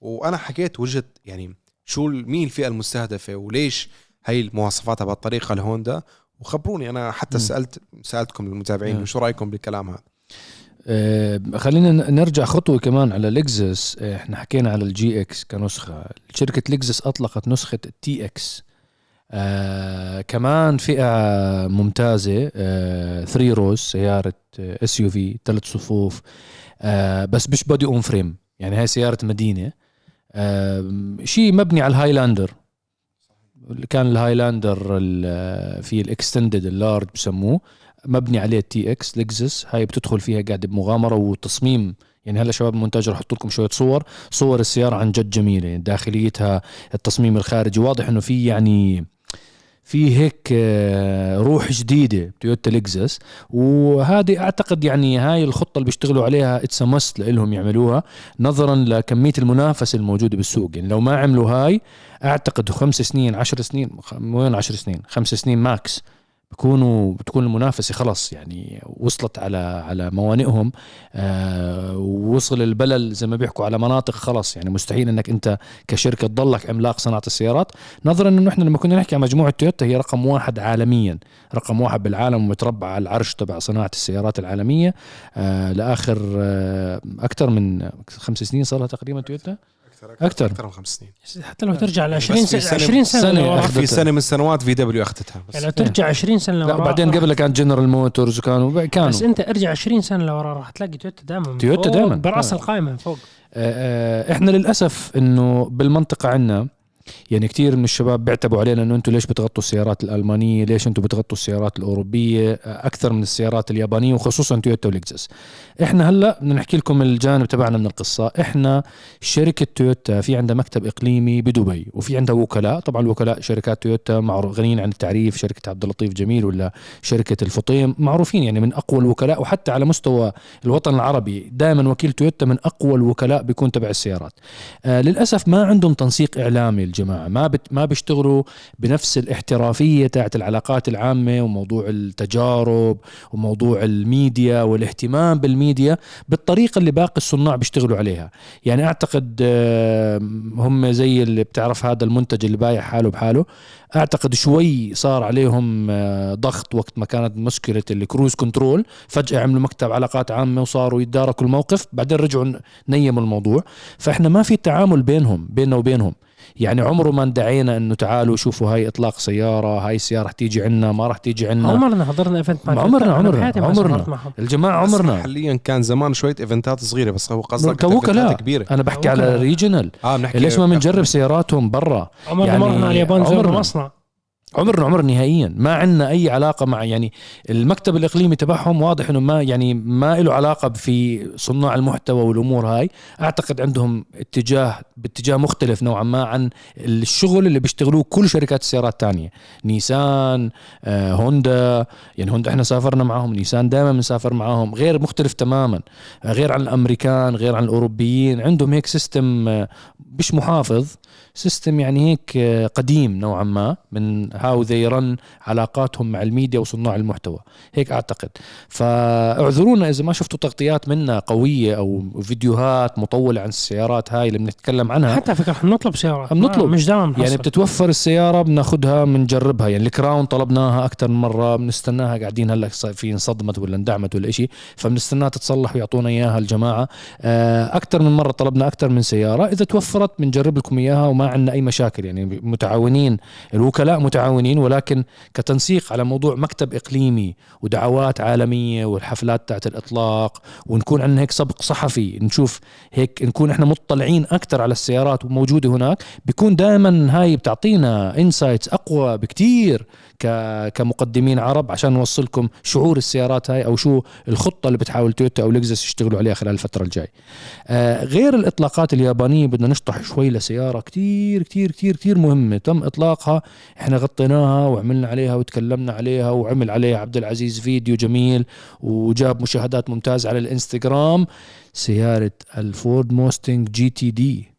وأنا حكيت وجهة يعني شو مين الفئة المستهدفة وليش هي المواصفات بهالطريقه الهوندا وخبروني أنا حتى مم. سالت سألتكم المتابعين. شو رأيكم بالكلام هذا. آه خلينا نرجع خطوة كمان على لكزس آه، إحنا حكينا على ال GX كنسخة. شركة لكزس أطلقت نسخة ال TX آه كمان فئة ممتازة. آه 3 rows سيارة SUV ثلاث صفوف. آه بس مش body on frame يعني هاي سيارة مدينة. شيء مبني على الهايلاندر. كان الهايلاندر ال- في ال extended ال large بسموه مبني عليه ال TX لكزس هاي بتدخل فيها قاعدة بمغامرة وتصميم. يعني هلا شباب المونتاج رح أحط لكم شوية صور. صور السيارة عن جد جميلة. داخليتها التصميم الخارجي واضح إنه في يعني في هيك آه، روح جديدة تويوتا لكزس وهذه أعتقد يعني هاي الخطة اللي بيشتغلوا عليها it's must لهم يعملوها نظرا لكمية المنافسة الموجودة بالسوق. يعني لو ما عملوا هاي أعتقد خمس سنين عشر سنين وين عشر سنين خمس سنين ماكس بكونوا بتكون المنافسة خلص يعني وصلت على على موانئهم آه ووصل البلل زي ما بيحكوا على مناطق خلص يعني مستحيل إنك أنت كشركة تضلك عملاق صناعة السيارات. نظرا إنه إحنا لما كنا نحكي عن مجموعة تويوتا هي رقم واحد عالميا رقم واحد بالعالم ومتربع على العرش تبع صناعة السيارات العالمية. آه لآخر آه أكثر من خمس سنين صار لها تقريبا تويوتا. أكثر. أكثر من خمس سنين. حتى لو ترجع ل بس 20 في سنة سنة- 20 سنة, سنة في سنة من السنوات VW أخذتها بس. يعني لو ترجع 20 سنة لا لورا وبعدين قبل كانت جنرال موتورز وكانوا كانوا. بس أنت ارجع 20 سنة لورا راح تلاقي تويوتا دائما تويوتا دايماً. براس آه. القائمه من فوق. آه، آه، إحنا للأسف إنه بالمنطقة عندنا يعني كثير من الشباب بيعتبوا علينا إنه أنتم ليش بتغطوا السيارات الألمانية؟ ليش أنتم بتغطوا السيارات الأوروبية؟ أكثر من السيارات اليابانية وخصوصا تويوتا ولكزس إحنا هلأ بدنا نحكي لكم الجانب تبعنا من القصة. إحنا شركة تويوتا في عندها مكتب إقليمي بدبي وفي عندها وكلاء. طبعا الوكلاء شركات تويوتا معروف غنيين عن التعريف شركة عبد اللطيف جميل ولا شركة الفطيم. معروفين يعني من أقوى الوكلاء وحتى على مستوى الوطن العربي. دائما وكيل تويوتا من أقوى الوكلاء بيكون تبع السيارات. آه للأسف ما عندهم تنسيق إعلامي الجماعة. ما بت ما بيشتغلوا بنفس الاحترافية تاعت العلاقات العامة وموضوع التجارب وموضوع الميديا والاهتمام بالميديا بالطريقة اللي باقي الصناع بيشتغلوا عليها. يعني أعتقد آه هم زي اللي بتعرف هذا المنتج اللي بايع حاله بحاله أعتقد شوي صار عليهم آه، ضغط وقت ما كانت مشكلة ال cruise control. فجأة عملوا مكتب علاقات عامة وصاروا يتداركوا الموقف بعدين رجعوا نيموا الموضوع. فإحنا ما في تعامل بينهم بيننا وبينهم. يعني عمره ما ندعينا إنه تعالوا شوفوا هاي إطلاق سيارة هاي السيارة رح تيجي عنا ما رح تيجي عنا عمرنا حضرنا event مع عمرنا- عمرنا- عمرنا. الجماعة بس عمرنا محليا كان زمان شوية ايفنتات صغيرة بس هو قصدك كوكلاء. إيفنتات كبيرة أنا بحكي. على regional آه بنحكي ليش ما بنجرب سياراتهم برا عمرنا يعني ما رحنا على اليابان زرنا. مصنع عمرنا عمر نهائيا. ما عندنا أي علاقة مع يعني المكتب الإقليمي تبعهم واضح إنه ما يعني ما له علاقة في صناع المحتوى والأمور هاي. أعتقد عندهم اتجاه باتجاه مختلف نوعا ما عن الشغل اللي بيشتغلوه كل شركات السيارات الثانية. نيسان آه، هوندا يعني هوندا إحنا سافرنا معاهم. نيسان دائما بنسافر معاهم. غير مختلف تماما. غير عن الأمريكان غير عن الأوروبيين. عندهم هيك system آه، مش محافظ system يعني هيك آه، قديم نوعا ما من how they run علاقاتهم مع الميديا وصناع المحتوى. هيك أعتقد. فاعذرونا إذا ما شفتوا تغطيات منا قوية أو فيديوهات مطولة عن السيارات هاي اللي بنتكلم عنها. حتى فكرة بنطلب سيارات عم نطلب. ما- مش دائما يعني بتتوفر السيارة بناخدها بنجربها. يعني الكراون طلبناها أكثر من مرة بنستناها قاعدين هلأ في انصدمت ولا اندعمت ولا إشي فبنستناها تتصلح ويعطونا إياها الجماعة. أكثر من مرة طلبنا أكثر من سيارة. إذا توفرت بنجرب لكم إياها وما عندنا أي مشاكل يعني متعاونين الوكلاء متعاونين ولكن كتنسيق على موضوع مكتب إقليمي ودعوات عالمية والحفلات تاعت الإطلاق ونكون عندنا هيك سبق صحفي نشوف هيك نكون إحنا مطلعين أكثر على السيارات وموجودة هناك بيكون دائما هاي بتعطينا انسايتس أقوى بكتير ك- كمقدمين عرب عشان نوصلكم شعور السيارات هاي أو شو الخطة اللي بتحاول تويوتا أو لكزس يشتغلوا عليها خلال الفترة الجاي آه غير الإطلاقات اليابانية بدنا نشطح شوي لسيارة كتير كتير كتير كتير مهمة. تم إطلاقها. إحنا غطيناها وعملنا عليها وتكلمنا عليها وعمل عليها عبد العزيز فيديو جميل وجاب مشاهدات ممتازة على الإنستغرام. سيارة الفورد موستنج GTD.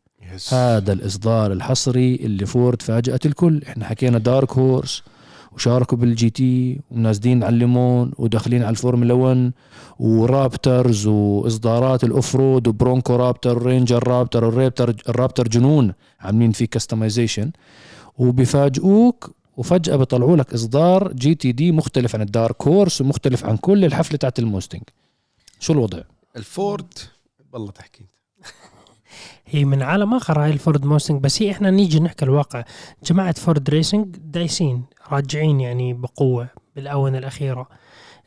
هذا الإصدار الحصري اللي فورد فاجأت الكل. إحنا حكينا Dark Horse. وشاركوا بال GT ونازلين على اللومان وداخلين على الفورمولا 1 ورابترز وإصدارات ال off-road وبرونكو رابتر رينجر رابتر والرابتر الرابتر جنون عاملين فيه customization وبيفاجئوك وفجأة بيطلعوا لك إصدار GTD مختلف عن ال Dark Horse ومختلف عن كل الحفلة تاعت الموستنج. شو الوضع؟ الفورد والله تحكي هي من عالم آخر هاي الفورد موستنج بس هي إحنا نيجي نحكي الواقع. جماعة Ford Racing دايسين. راجعين يعني بقوة بالآونة الأخيرة.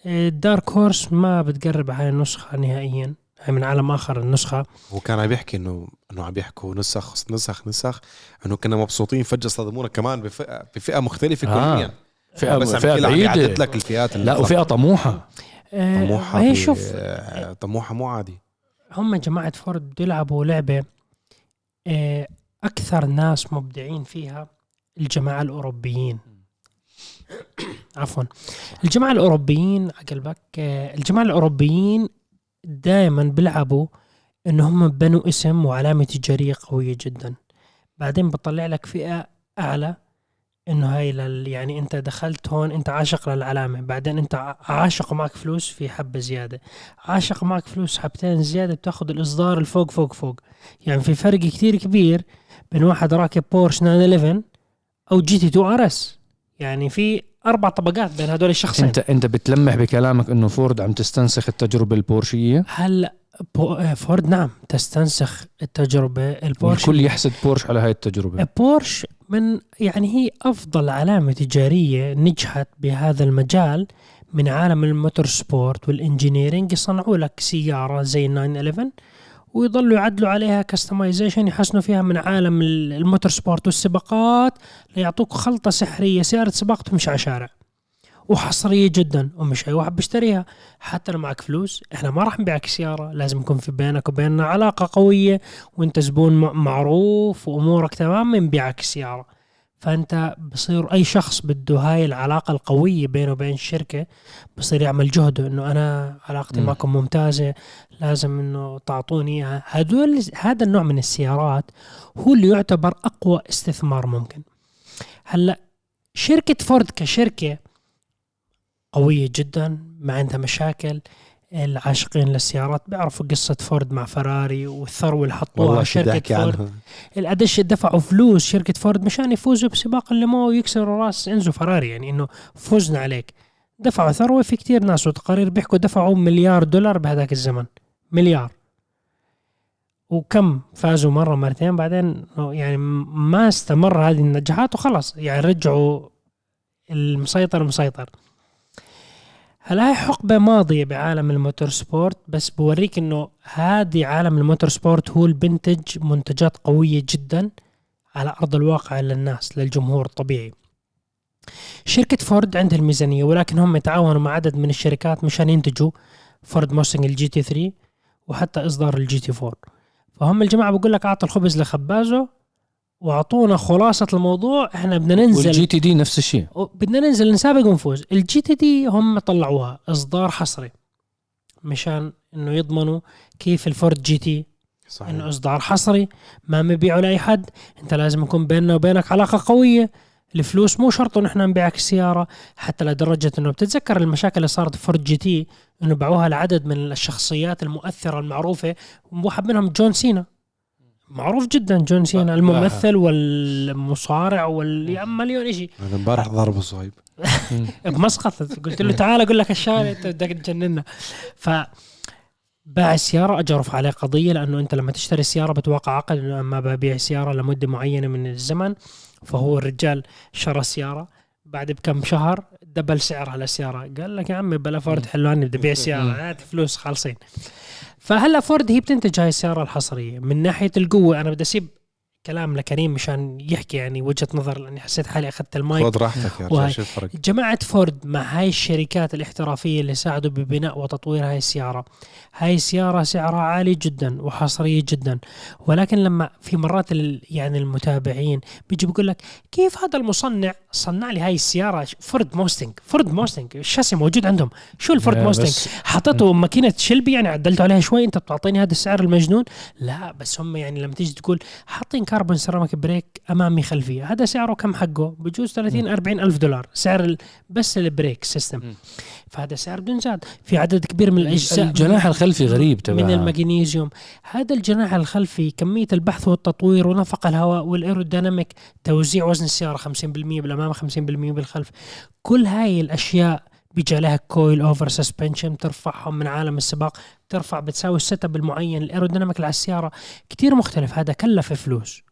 ال Dark Horse ما بتقرب على هاي النسخة نهائيا. هاي من عالم آخر النسخة. هو كان عم يحكي انه إنه عم يحكوا نسخ نسخ نسخ. إنه كنا مبسوطين فجأة صدمونا كمان بفئه بفئة مختلفة آه. كليا. فئة بس عم فئة بعيدة. لك الفئات لا. وفئة طموحة. آه، طموحها هي شوف طموحها مو عادي. هم جماعة فورد بده يلعبوا لعبة آه، أكثر ناس مبدعين فيها الجماعة الأوروبيين. عفوا. الجماعة الأوروبيين عقلبك آه، الجماعة الأوروبيين دائما بيلعبوا انه هم بنوا اسم وعلامة تجاريه قوية جدا. بعدين بطلع لك فئة أعلى إنه هاي لل يعني أنت دخلت هون أنت عاشق للعلامة. بعدين أنت عاشق معك فلوس في حبة زيادة. عاشق معك فلوس حبتين زيادة بتاخذ الإصدار الفوق فوق فوق. يعني في فرق كتير كبير بين واحد راكب بورش 911 أو GT2 RS. يعني في أربع طبقات بين هدول الشخصين. انت أنت بتلمح بكلامك إنه فورد عم تستنسخ التجربة البورشية؟ هلا بو- آه، فورد عم تستنسخ التجربة البورش والكل يحسد بورش على هاي التجربة. بورش من يعني هي أفضل علامة تجارية نجحت بهذا المجال من عالم ال motorsport وال engineering. يصنعوا لك سيارة زي 911 ويضلوا يعدلوا عليها customization يحسنوا فيها من عالم ال- ال motorsport والسباقات ليعطوك خلطة سحرية سياره سباق تمشي على شارع. وحصرية جدا ومش اي واحد بيشتريها. حتى لو معك فلوس إحنا ما راح نبيعك سيارة لازم يكون في بينك وبيننا علاقة قوية وأنت زبون معروف وأمورك تمام نبيعك السياره فأنت بصير أي شخص بده هاي العلاقة القوية بينه وبين الشركة بصير يعمل جهده إنه أنا علاقتي مم. معكم ممتازة لازم إنه تعطوني إياها. هدول هذا النوع من السيارات هو اللي يعتبر أقوى استثمار ممكن. هلأ شركة فورد كشركة قوية جدا ما عندها مشاكل. العاشقين للسيارات بيعرفوا قصة فورد مع فراري والثروة اللي حطوها شركة فورد. عنها؟ القديش دفعوا فلوس شركة فورد مشان يفوزوا بسباق الليمون ويكسروا راس إنزو فراري يعني إنه فزنا عليك. دفعوا ثروة في كتير ناس وتقارير بيحكوا دفعوا مليار دولار بهذاك الزمن. مليار. وكم فازوا مرة مرتين بعدين يعني ما استمر هذه النجاحات وخلص يعني رجعوا المسيطر مسيطر. هلا هاي حقبة ماضية بعالم ال motorsport بس بوريك إنه هذه عالم ال motorsport هو اللي بنتج منتجات قوية جدا على أرض الواقع للناس للجمهور الطبيعي. شركة فورد عندها الميزانية ولكن هم تعاونوا مع عدد من الشركات مشان ينتجوا فورد موستنج ال GT3 وحتى إصدار ال GT4 فهم الجماعة بقول لك أعطوا الخبز لخبازه وأعطونا خلاصة الموضوع إحنا بدنا ننزل. والجي تي دي نفس الشيء. بدنا ننزل نسابق ونفوز. ال GTD هم طلعوها إصدار حصري مشان إنه يضمنوا كيف الفورد GT انه صحيح. إصدار حصري. ما مبيعه لأي حد أنت لازم يكون بيننا وبينك علاقة قوية. الفلوس مو شرط إنه إحنا نبيعك السيارة حتى لدرجة إنه بتتذكر المشاكل اللي صارت فورد GT إنه باعوها لعدد من الشخصيات المؤثرة المعروفة واحد منهم جون سينا. معروف جدا جون سينا الممثل والمصارع وال مليون شيء أنا امبارح ضربه صهيب بمسقط. قلت له تعال أقول لك الشارع أنت بدك تجننا ف باع السيارة أجى رفع عليه قضية لأنه أنت لما تشتري السيارة بتوقع عقد أنه أما ببيع السيارة لمدة معينة من الزمن فهو الرجال شرى السيارة. بعد بكم شهر double سعر على السيارة قال لك يا عمي بلا فورد حلواني بدي أبيع سيارة هات فلوس خالصين. فهلا فورد هي بتنتج هاي السيارة الحصرية. من ناحية القوة أنا بدي أسيب كلام لكريم مشان يحكي يعني وجهة نظر لأني حسيت حالي أخذت المايك. خذ راحتك يا. رجال شو الفرق جماعة فورد مع هاي الشركات الاحترافية اللي ساعدوا ببناء وتطوير هاي السيارة هاي السيارة سعرها عالي جدا وحصرية جدا. ولكن لما في مرات يعني المتابعين بيجي بيقول لك كيف هذا المصنع؟ صنع لي هاي السيارة فورد موستنج فورد موستنج. الشاصي موجود عندهم. شو الفورد موستنج؟ حطيته ماكينة شلبي يعني عدلته عليها شوي. أنت بتعطيني هذا السعر المجنون؟ لا بس هم يعني لما تيجي تقول حاطين carbon ceramic brake أمامي خلفي هذا سعره كم حقه؟ بجوز 30 40 ألف دولار. سعر بس ال brake system. فهذا سعر بدون زاد في عدد كبير من الأجزاء الجناح الخلفي غريب من تبع المغنيسيوم هذا الجناح الخلفي كمية البحث والتطوير ونفق الهواء وال aerodynamic توزيع وزن السيارة 50% بالأمام 50% بالخلف. كل هاي الأشياء بيجي عليها coilover suspension ترفعهم من عالم السباق ترفع بتساوي ال setup المعين ال aerodynamic على السيارة كتير مختلف. هذا كلف فلوس.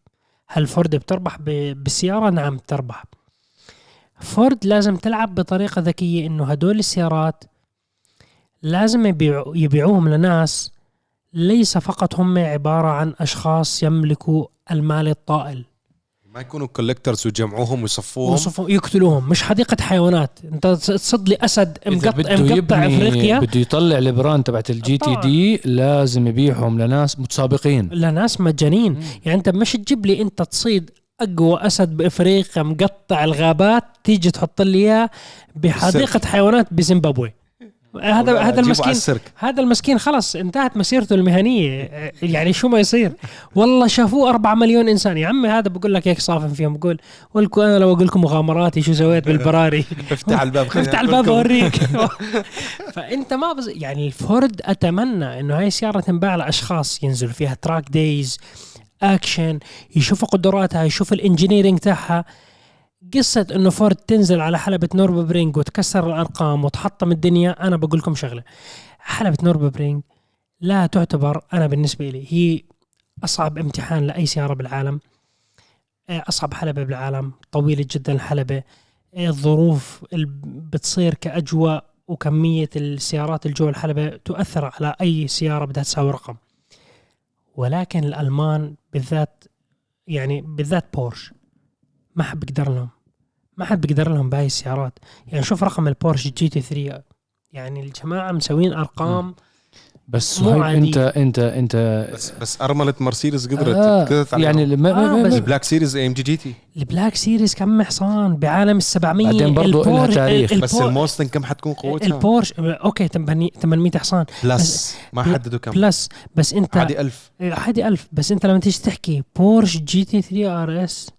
هل فورد بتربح ب- بالسيارة؟ نعم بتربح. فورد لازم تلعب بطريقة ذكية إنه هدول السيارات لازم يبيعو يبيعوهم لناس ليس فقط هم عبارة عن أشخاص يملكوا المال الطائل. ما يكونوا كولكترز ويجمعوهم ويصفوهم. وصفوا يقتلوهم مش حديقة حيوانات. أنت تصد لي أسد إذا مقطع, بده مقطع يبني أفريقيا؟ بده يطلع البراند تبعت الجي تي. دي لازم يبيعهم لناس متسابقين. لناس مجانين. يعني أنت مش تجيب لي أنت تصيد أقوى أسد بأفريقيا مقطع الغابات تيجي تحط لي إياه بحديقة حيوانات بزيمبابوي. هذا هذا المسكين هذا المسكين خلص انتهت مسيرته المهنية. يعني شو ما يصير. والله شافوه أربعة مليون إنسان. يا عمي هذا بقول لك هيك صافن فيهم؟ بقول ولكم أنا لو أقول لكم مغامراتي شو سويت بالبراري؟ افتح الباب خلينا افتح الباب. أوريك. فأنت ما بز... يعني الفورد أتمنى إنه هاي السياره تنباع لأشخاص ينزلوا فيها track days اكشن يشوفوا قدراتها يشوفوا ال engineering تاعها. قصة إنه فورد تنزل على حلبة نوربرينج وتكسر الأرقام وتحطم الدنيا أنا بقول لكم شغلة. حلبة نوربرينج لا تعتبر أنا بالنسبة لي هي أصعب امتحان لأي سيارة بالعالم. آه، أصعب حلبة بالعالم طويلة جدا الحلبة آه، الظروف اللي بتصير كأجواء وكمية السيارات اللي جوا الحلبة تؤثر على أي سيارة بدها تساوي رقم. ولكن الألمان بالذات يعني بالذات بورش ما حد بيقدر لهم. ما حد بيقدر لهم بهاي السيارات. يعني شوف رقم البورش جي تي 3 يعني الجماعة مسوين أرقام بس مو صهيب عادي. أنت أنت أنت بس بس أرملة مرسيدس قدرت آه قدرت. يعني ما آه، ما بس- ما البلاك سيريز اي ام جي جي تي البلاك سيريز كم حصان؟ بعالم ال 700 بعدين إلها البورش- تاريخ. بس الموستنج كم حتكون قوتها؟ البورش أوكي 800 800 حصان. plus ما بل- حددوا كم. plus بس انت عادي 1000 عادي 1000 بس أنت لما تيجي تحكي بورش GT3 RS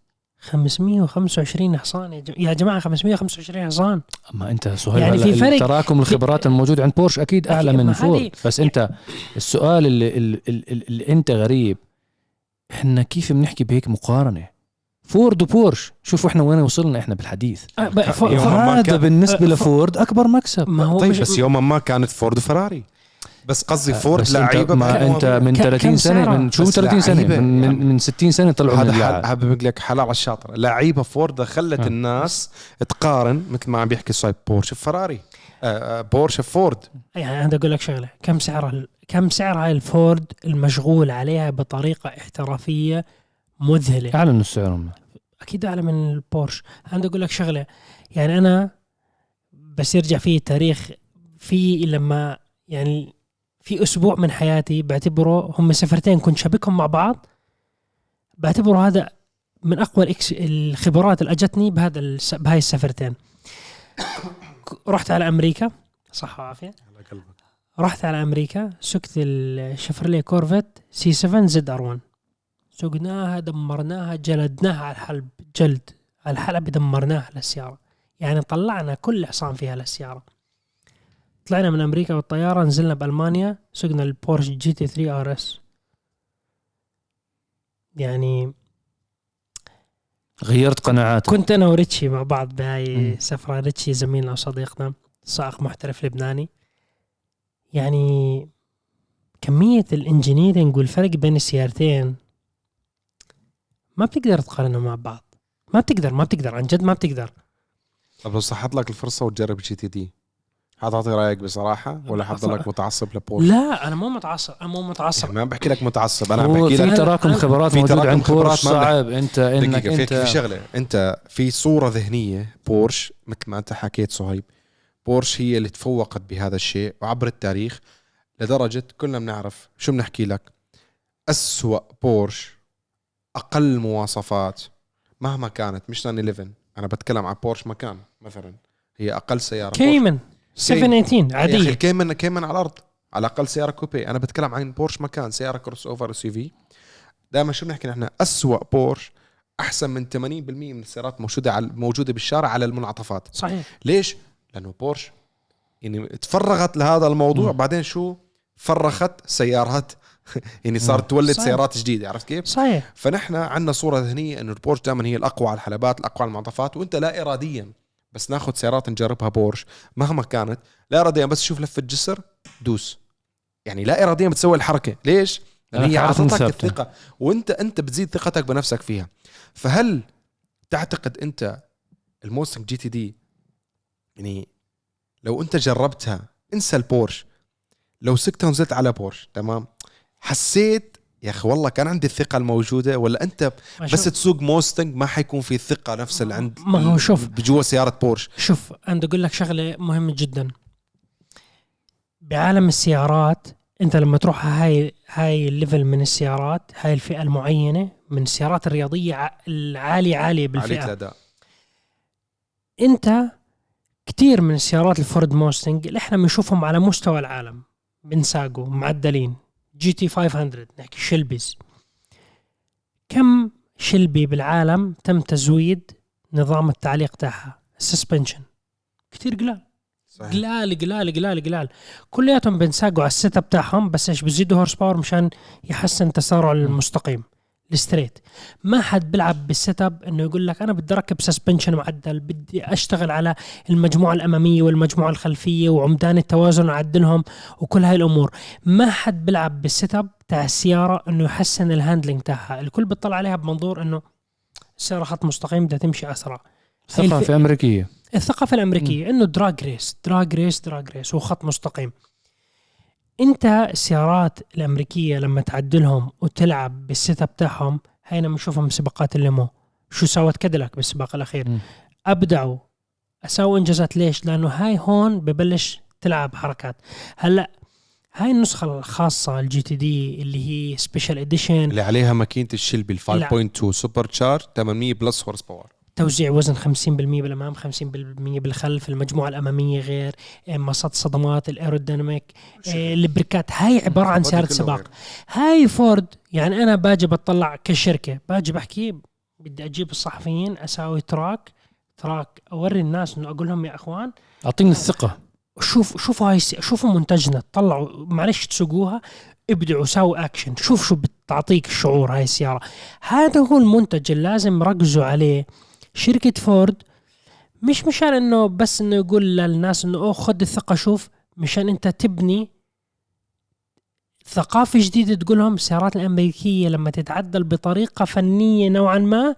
525 حصان يا جم- يا جماعة 525 حصان. ما أنت سهيل يعني يعني في فرق. تراكم الخبرات الموجود عند بورش أكيد أعلى من فورد هذه- بس أنت السؤال اللي, اللي, اللي, اللي أنت غريب. إحنا كيف بنحكي بهيك مقارنة؟ فورد وبورش. شوفوا إحنا وين وصلنا إحنا بالحديث. أه، ف- ف- هذا كان- بالنسبة أه، لفورد أكبر مكسب. ما هو طيب مش- بس يوما ما كانت فورد وفراري. بس قصدي فورد بس لعيبه ما. أنت من ك- 30 كم سنة؟ من شو بس 30 سنة؟ لعيبة من, يعني. من, من 60 سنة طلعوا من هذا حابب لك حلال على الشاطر لعيبة فورد خلت آه. الناس تقارن مثل ما عم بيحكي صايب بورش بفراري. آه، آه، بورش بفورد. يعني أنا أقول لك شغلة. كم سعر ال- كم سعر هاي الفورد المشغول عليها بطريقة احترافية مذهلة؟ اعلنوا السعر هم. أكيد اعلى من البورش. أنا أقول لك شغلة. يعني أنا بس يرجع فيه التاريخ في لما يعني في أسبوع من حياتي بعتبره هم سفرتين كنت شابكهم مع بعض. بعتبره هذا من أقوى ال ex الخبرات اللي أجتني بهذا الس... بهاي السفرتين. رحت على أمريكا. صحة وعافية. رحت على أمريكا. سقت الشفرليه كورفت C 7 ZR 1 سقناها دمرناها جلدناها على الحلبة جلد. الحلبة دمرناها للسيارة يعني طلعنا كل حصان فيها للسيارة طلعنا من أمريكا بالطيارة نزلنا بألمانيا سقنا البورش GT 3 RS. يعني غيرت قناعاتك كنت أنا وريتشي مع بعض بهاي مم. سفرة. ريتشي زميلنا وصديقنا سائق محترف لبناني. يعني كمية ال engineering والفرق بين السيارتين ما بتقدر تقارنهم مع بعض. ما بتقدر ما بتقدر عن جد ما بتقدر. طب لو صحت لك الفرصة وتجرب GTD حتعطي رأيك بصراحة ولا حتضلك متعصب لبورش؟ لا أنا مو متعصب أنا مو متعصب. ما بحكي لك متعصب أنا عم بحكي في لك تراكم أنا- خبرات في موجود تراكم عند خبرات بورش صعب. انت إنك دقيقة في, انت في شغلة. أنت في صورة ذهنية بورش مثل ما أنت حكيت صهيب بورش هي اللي تفوقت بهذا الشيء وعبر التاريخ لدرجة كلنا بنعرف شو بنحكي لك. أسوأ بورش أقل مواصفات مهما كانت مش 911 أنا بتكلم عن بورش مكان مثلا. هي أقل سيارة. كيمن. 718 يا أخي عادية. الكيمن كيمن على الأرض على الأقل سيارة coupe. أنا بتكلم عن بورش مكان سيارة crossover SUV. دائما شو بنحكي نحن؟ اسوء بورش أحسن من 80% من السيارات موجودة على موجودة بالشارع على المنعطفات. صحيح. ليش؟ لأنه بورش يعني تفرغت لهذا الموضوع. مم. بعدين شو؟ فرخت سيارات. يعني صارت تولد صحيح. سيارات جديدة عرفت كيف؟ صحيح. فنحن عندنا صورة ذهنيه إنه البورش دائما هي الأقوى على الحلبات الأقوى على المنعطفات وأنت لا اراديا. بس ناخذ سيارات نجربها بورش. مهما كانت لا اراديا بس تشوف لفة جسر دوس. يعني لا اراديا بتسوي الحركة. ليش؟ لأن هي اعطتك. الثقة. وانت أنت بتزيد ثقتك بنفسك فيها. فهل تعتقد أنت الموستنج GTD يعني لو أنت جربتها انسى البورش. لو سقتها ونزلت على بورش تمام؟ حسيت يا أخي والله كان عندي الثقة الموجودة ولا أنت بس تسوق موستنج ما حيكون في الثقه نفس اللي عند ما هو شوف. بجوا سيارة بورش. شوف أنا بدي أقول لك شغلة مهمة جدا. بعالم السيارات أنت لما تروح هاي هاي ال level من السيارات هاي الفئة المعينة من السيارات الرياضية العالية عالية بالفئة. الأداء. أنت كثير من السيارات الفورد موستنج اللي إحنا بنشوفهم على مستوى العالم بنساقوا معدلين. GT 500 نحكي Shelbys. كم شلبي بالعالم تم تزويد نظام التعليق تاعها؟ ال suspension كثير قلال. صحيح. قلال قلال قلال قلال. كلياتهم بنساقوا على ال setup تاعهم بس إيش بزيدوا horsepower مشان يحسن تسارع المستقيم. ال straight ما حد بيلعب بال setup إنه يقول لك أنا بدي أركب suspension معدل بدي أشتغل على المجموعة الأمامية والمجموعة الخلفية وعمدان التوازن اعدلهم وكل هاي الأمور. ما حد بيلعب بال setup تاع السيارة إنه يحسن ال handling تاعها. الكل بيطلع عليها بمنظور إنه السيارة خط مستقيم بدها تمشي أسرع. هي الف- ثقافه امريكيه الثقافة الأمريكية إنه drag race drag race drag race وخط مستقيم. أنت السيارات الأمريكية لما تعدلهم وتلعب بال setup تاعهم هينا بنشوفهم بسباقات اللومان شو سوت كاديلاك بالسباق الأخير مم. أبدعوا أسووا إنجازات ليش؟ لأنه هاي هون ببلش تلعب حركات هلأ هاي النسخة الخاصة ال GTD اللي هي special edition اللي عليها ماكينة الشلبي ال لا. 5.2 supercharge 800 plus horsepower توزيع وزن 50% بالامام 50% بالخلف المجموعة الأمامية غير إيه، مصات صدمات ال aerodynamic إيه، البريكات. هاي عبارة عن سيارة سباق. هاي فورد يعني أنا باجي بطلع كشركة باجي بحكي بدي أجيب الصحفيين أساوي track track أوري الناس إنه أقول لهم يا إخوان أعطيني الثقة. شوف شوفوا هاي شوفوا منتجنا. طلعوا معلش تسوقوها ابدعوا ساووا اكشن شوف شو بتعطيك الشعور هاي السيارة. هذا هو المنتج اللي لازم ركزوا عليه. شركة فورد مش مشان إنه بس إنه يقول للناس إنه أوه خد الثقة شوف مشان أنت تبني ثقافة جديدة تقول لهم السيارات الأمريكية لما تتعدل بطريقة فنية نوعا ما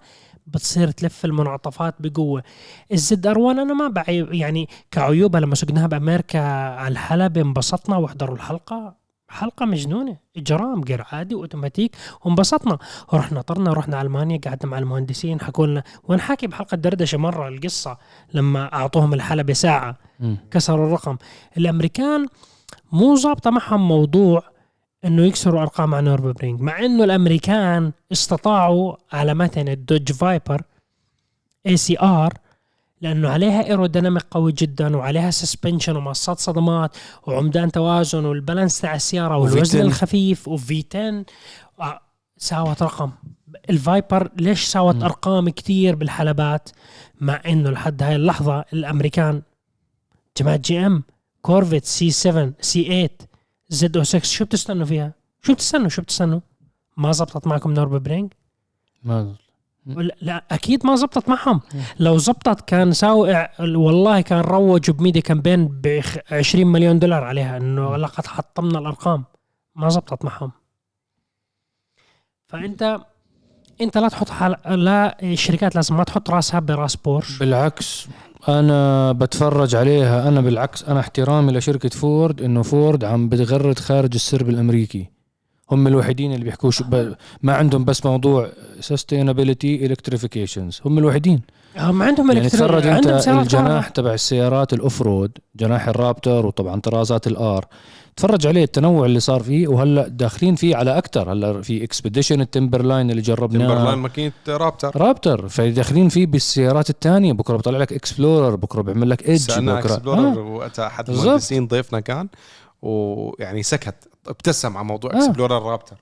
بتصير تلف المنعطفات بقوة. الزد ار 1 أنا ما بعيب يعني كعيوبها لما سقناها بأمريكا على الحلبة انبسطنا وأحضروا الحلقة. حلقة مجنونة. إجرام غير عادي وأوتوماتيك. وانبسطنا. رحنا طرنا رحنا ألمانيا قعدنا مع المهندسين حكوا لنا. ونحكي بحلقة دردشة مرة القصة لما أعطوهم الحلبة ساعة مم. كسروا الرقم. الأمريكان مو ظابطة معهم موضوع إنه يكسروا أرقام على نوربرينج مع إنه الأمريكان استطاعوا على متن الدوج فايبر ACR لأنه عليها aerodynamic قوي جدا وعليها suspension ومصات صدمات وعمدان توازن وال balance تاع السيارة والوزن و V 10. الخفيف و V 10 آه، ساوت رقم الفايبر ليش سوت مم. أرقام كتير بالحلبات مع إنه لحد هاي اللحظة الأمريكان جماعة GM كورفيت سي 7 سي 8 زد أو 6 شو بتستنوا فيها؟ شو بتستنوا شو بتستنوا؟ ما زبطت معكم نوربرينج؟ ما ولا- لا أكيد ما زبطت معهم. لو زبطت كان ساوي والله كان روجوا ب media campaign ب 20 مليون دولار عليها إنه. لقد حطمنا الأرقام. ما زبطت معهم. فأنت أنت لا تحط حال لا الشركات لازم ما تحط راسها براس بورش. بالعكس أنا بتفرج عليها. أنا بالعكس أنا احترامي لشركة فورد إنه فورد عم بتغرد خارج السرب الأمريكي. هم الوحيدين اللي بيحكوا شو ب... ما عندهم بس موضوع sustainability electrifications. هم الوحيدين. هم عندهم يعني تفرج انت عندهم سيارات الجناح. تبع السيارات ال off road جناح الرابتر وطبعا طرازات الار تفرج عليه التنوع اللي صار فيه وهلأ داخلين فيه على أكثر هلأ في اكسبيديشن التمبر لاين اللي جربناه. تمبرلاين ماكينة رابتر. رابتر. فداخلين فيه بالسيارات الثانية. بكرة بطلع لك اكسبلورر بكرة بيعمل لك ايدج بكرة. اكسبلورر آه. وقتها أحد بالضبط. المهندسين ضيفنا كان ويعني سكت. ابتسم على موضوع آه. إكسبلورر رابتر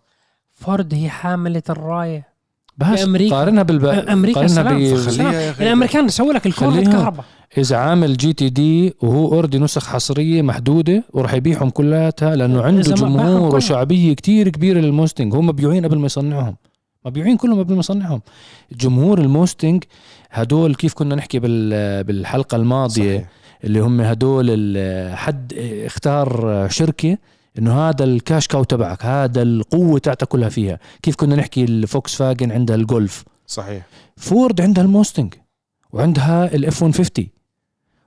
فورد هي حاملة الراية بس بأمريكا. قارنها بالب أمريكا قارنها سلام. الأمريكان سووا لك خليها. كهرباء إذا عامل GTD وهو already نسخ حصرية محدودة وراح يبيعهم كلياتها لأنه عنده جمهور. وشعبية كتير كبيرة للموستنج هم مبيوعين قبل ما يصنعهم مبيوعين كلهم قبل ما يصنعهم جمهور الموستنج هدول كيف كنا نحكي بال- بالحلقة الماضية صحيح. اللي هم هدول ال- حد اختار شركة إنه هذا ال cash cow تبعك هذا القوة تاعتك كلها فيها. كيف كنا نحكي الفوكس فاجن عندها الجولف صحيح. فورد عندها الموستنج وعندها ال F 150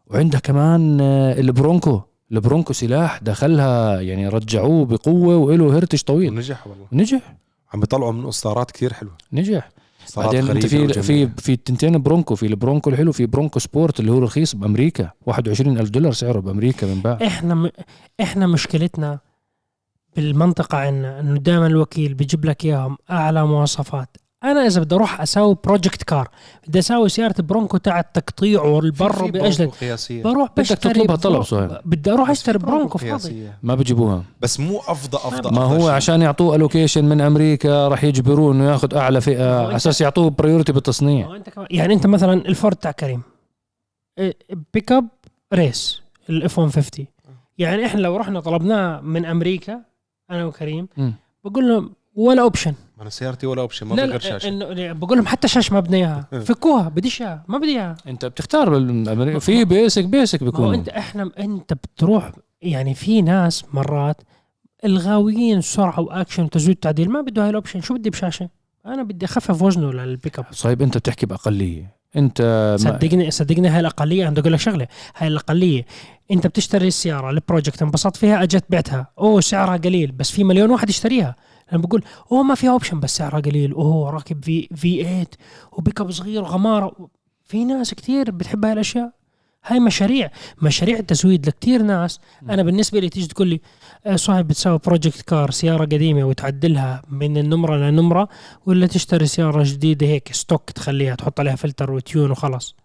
وعندها كمان آه، البرونكو. البرونكو سلاح دخلها يعني رجعوه بقوة وله heritage طويل. ونجح والله. نجح. عم بيطلعوا من اصدارات كثير حلوة. نجح. بعدين أنت في في. في التنتين برونكو في البرونكو الحلو في برونكو سبورت اللي هو رخيص بأمريكا. 21 ألف دولار سعره بأمريكا بنباع إحنا م... إحنا مشكلتنا بالمنطقة عندنا إنه دائما الوكيل بيجيب لك إياهم أعلى مواصفات. أنا إذا بدي أروح أسوي project car بدي أسوي سيارة برونكو تاع التقطيع والبر قياسية. بروح بدك بشتري تطلبها طلب صهيب. بدي أروح أشتري برونكو فاضي. ما بيجيبوها بس مو افضل أفضل ما أفضل هو شيء. عشان يعطوه allocation من أمريكا راح يجبروه إنه ياخذ أعلى فئة. على أساس يعطوه priority بالتصنيع. هو أنت كمان يعني أنت مثلا الفورد تاع كريم. بيك اب ريس ال F 150 يعني إحنا لو رحنا طلبناه من أمريكا أنا وكريم. بقول لهم ولا option ما أنا سيارتي ولا option ما لا بغير لا شاشه إنه بقول لهم حتى شاشه ما بدنا إياها. فكوها بديش إياها ما بدي إياها. أنت بتختار في basic basic ما هو بيكون أنت إحنا أنت بتروح يعني في ناس مرات الغاويين سرعه واكشن وتزويد تعديل ما بده هاي ال option شو بدي بشاشة؟ أنا بدي أخفف وزنه للبيك اب صهيب أنت بتحكي بأقلية. أنت صدقني صدقني هاي الأقلية أنا بدي أقول لك شغلة. هاي الأقلية انت بتشتري السيارة ال project انبسطت فيها اجت بعتها. أوه سعرها قليل بس في مليون واحد يشتريها. أنا بقول أوه ما فيها option بس سعرها قليل. أوه راكب في V 8 وبيك اب صغير وغماره في ناس كتير بتحب هاي الأشياء. هاي مشاريع مشاريع التزويد لكتير ناس. أنا بالنسبة لي تيجي تقول لي آه، صهيب بتسوي project car سيارة قديمة وتعدلها من النمرة لنمره ولا تشتري سيارة جديدة هيك stock تخليها تحط عليها فلتر و tune وخلاص؟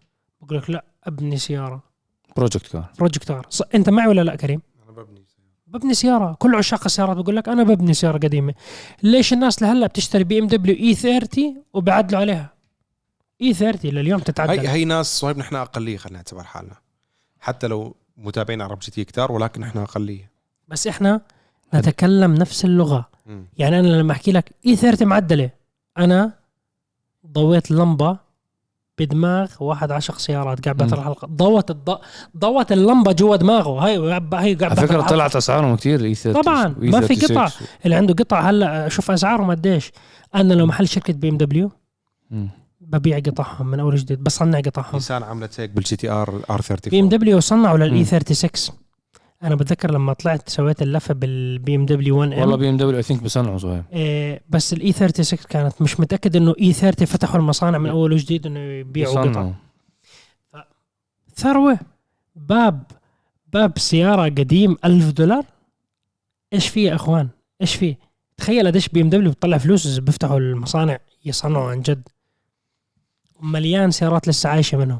بقول لك لا أبني سيارة. project car project car ص- أنت معي ولا لا كريم؟ أنا ببني ببني سيارة. كل عشاق السيارات بقول لك أنا ببني سيارة قديمة. ليش الناس لهلا بتشتري بي إم دبليو E 30 وبعدلوا عليها؟ E 30 لليوم تتعدل. هي هي ناس صهيب نحن أقلية خلينا نعتبر حالنا. حتى لو متابعين عرب GT كتار ولكن نحن أقلية. بس إحنا نتكلم نفس اللغة. مم. يعني أنا لما أحكي لك E 30 معدلة أنا ضويت لمبة بدماغ واحد عشق سيارات قاعد مم. الحلقة ضوت الض... ضوت اللمبة جوا دماغه هاي هي قاعد على فكرة. طلعت أسعارهم كثير 30 طبعاً، ما في قطع. اللي عنده قطع هلا شوف أسعارهم قديش أنا لو محل شركة بي ام دبليو ببيع قطعهم من أول جديد بصنع قطعهم نيسان عملت هيك بالجي تي ار ار بي ام 34 دبليو صنعوا. للاي 36 أنا بتذكر لما طلعت سويت اللفة بالبي إم دبليو 1 والله بي إم دبليو I think بصنعوا صهيب إيه بس ال E 36 كانت مش متأكد إنه E 30 فتحوا المصانع من أول وجديد إنه يبيعوا قطع. ثروة. باب باب سيارة قديم ألف دولار. إيش فيه يا إخوان؟ إيش فيه؟ تخيل قديش بي إم دبليو بتطلع فلوس اذا بيفتحوا المصانع يصنعوا عن جد. مليان سيارات لسه عايشة منهم.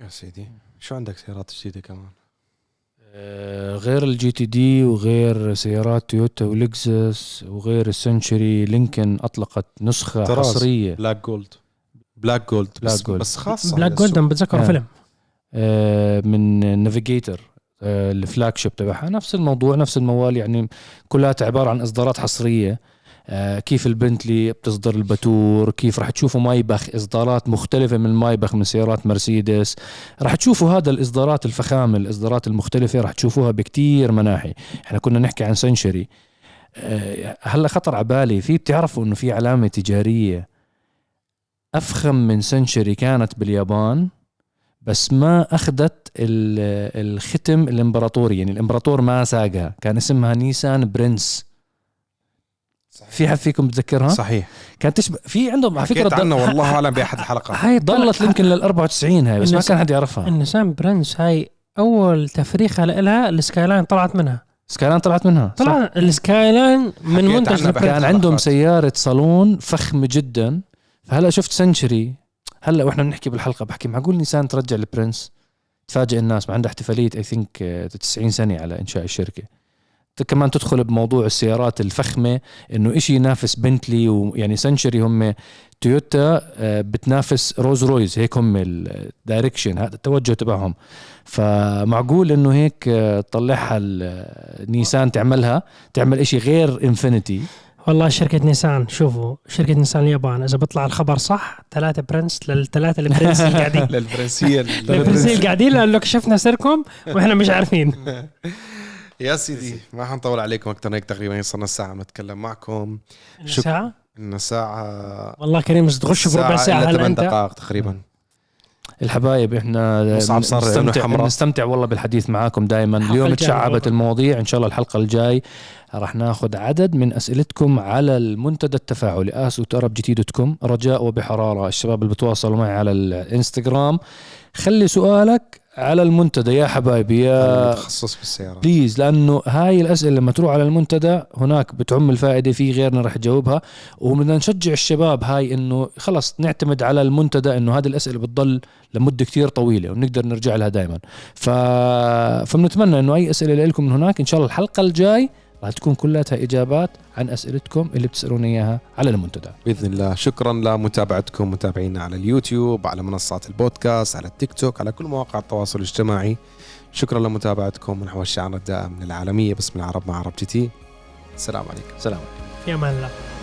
يا سيدي شو عندك سيارات جديدة كمان؟ غير ال GTD وغير سيارات تويوتا ولكزس وغير السنشري لينكن أطلقت نسخة طراز. حصرية. Black Gold Black Gold بس, Black Gold. بس خاصة Black Gold أنا بتذكر آه. فيلم. آه، من نافيجيتر ال flagship تبعها. نفس الموضوع نفس الموال يعني كلها عبارة عن إصدارات حصرية. آه، كيف البنتلي بتصدر الباتور كيف راح تشوفوا مايبخ إصدارات مختلفة من مايبخ من سيارات مرسيدس. راح تشوفوا هذا الإصدارات الفخامة الإصدارات المختلفة راح تشوفوها بكتير مناحي. إحنا كنا نحكي عن سنشري. آه، هلأ خطر على بالي في بتعرفوا إنه في علامة تجارية أفخم من سنشري كانت باليابان بس ما أخذت ال- الختم الامبراطوري يعني الإمبراطور ما ساقها. كان اسمها نيسان برنس. في حد فيكم بتذكرها؟ صحيح. كانت تشبه في عندهم على فكرة عنه والله أعلم بأحد الحلقات. هاي ضلت يمكن لل 94 هاي بس ما كان حد يعرفها. النسان برنس هاي أول تفريخه لها السكاي لاين طلعت منها. سكايلاين طلعت منها؟ طلع السكاي لاين من منتج. كان عندهم سيارة صالون فخمة جدا. فهلا شفت سنشري. هلا وإحنا بنحكي بالحلقة بحكي معقول نيسان ترجع البرنس تفاجئ الناس ما عندها احتفالية I think 90 سنة على إنشاء الشركة. ت- كمان تدخل بموضوع السيارات الفخمة إنه إشي ينافس بنتلي ويعني سنشري هم تويوتا آه، بتنافس رولز رويس هيك هم ال direction هذا التوجه تبعهم. فمعقول إنه هيك آه، تطلعها ال- نيسان تعملها تعمل إشي غير انفينيتي والله شركة نيسان شوفوا شركة نيسان اليابان إذا بيطلع الخبر صح ثلاثة برنس للثلاثة البرنس اللي قاعدين. للبرنسيه البرنس اللي قاعدين لأنه كشفنا سركم وإحنا مش عارفين. يا سيدي ما حنطول عليكم أكثر من هيك تقريبا صرنا ساعة نتكلم معكم. شك- ساعة؟ إن ساعة. والله كريم بس تغش بربع ساعة إلا هلا 8 أنت. دقائق تقريبا. الحبايب إحنا مصعب صار نستمتع, حمراء. نستمتع والله بالحديث معاكم دائما اليوم تشعبت. المواضيع. إن شاء الله الحلقة الجاي راح ناخذ عدد من أسئلتكم على المنتدى التفاعلي ask dot عرب جي تي dot com رجاء وبحرارة. الشباب اللي بتواصلوا معي على الإنستغرام خلي سؤالك على المنتدى يا حبايبي يا متخصص بالسيارات. please لأنه هاي الأسئلة لما تروح على المنتدى هناك بتعم الفائدة في غيرنا رح يجاوبها. وبدنا نشجع الشباب هاي إنه خلص نعتمد على المنتدى إنه هذه الأسئلة بتضل لمدة كتير طويلة ونقدر نرجع لها دائما ف... فبنتمنى إنه أي أسئلة لكم من هناك إن شاء الله الحلقة الجاي راح تكون كلها إجابات عن أسئلتكم اللي بتسالونا إياها على المنتدى. بإذن الله. شكرا لمتابعتكم متابعينا على اليوتيوب على منصات البودكاست على التيك توك على كل مواقع التواصل الاجتماعي. شكرا لمتابعتكم نحو الشعار الدائم من العالميه باسم العرب مع عرب جي تي. السلام عليكم. سلام في أمان الله.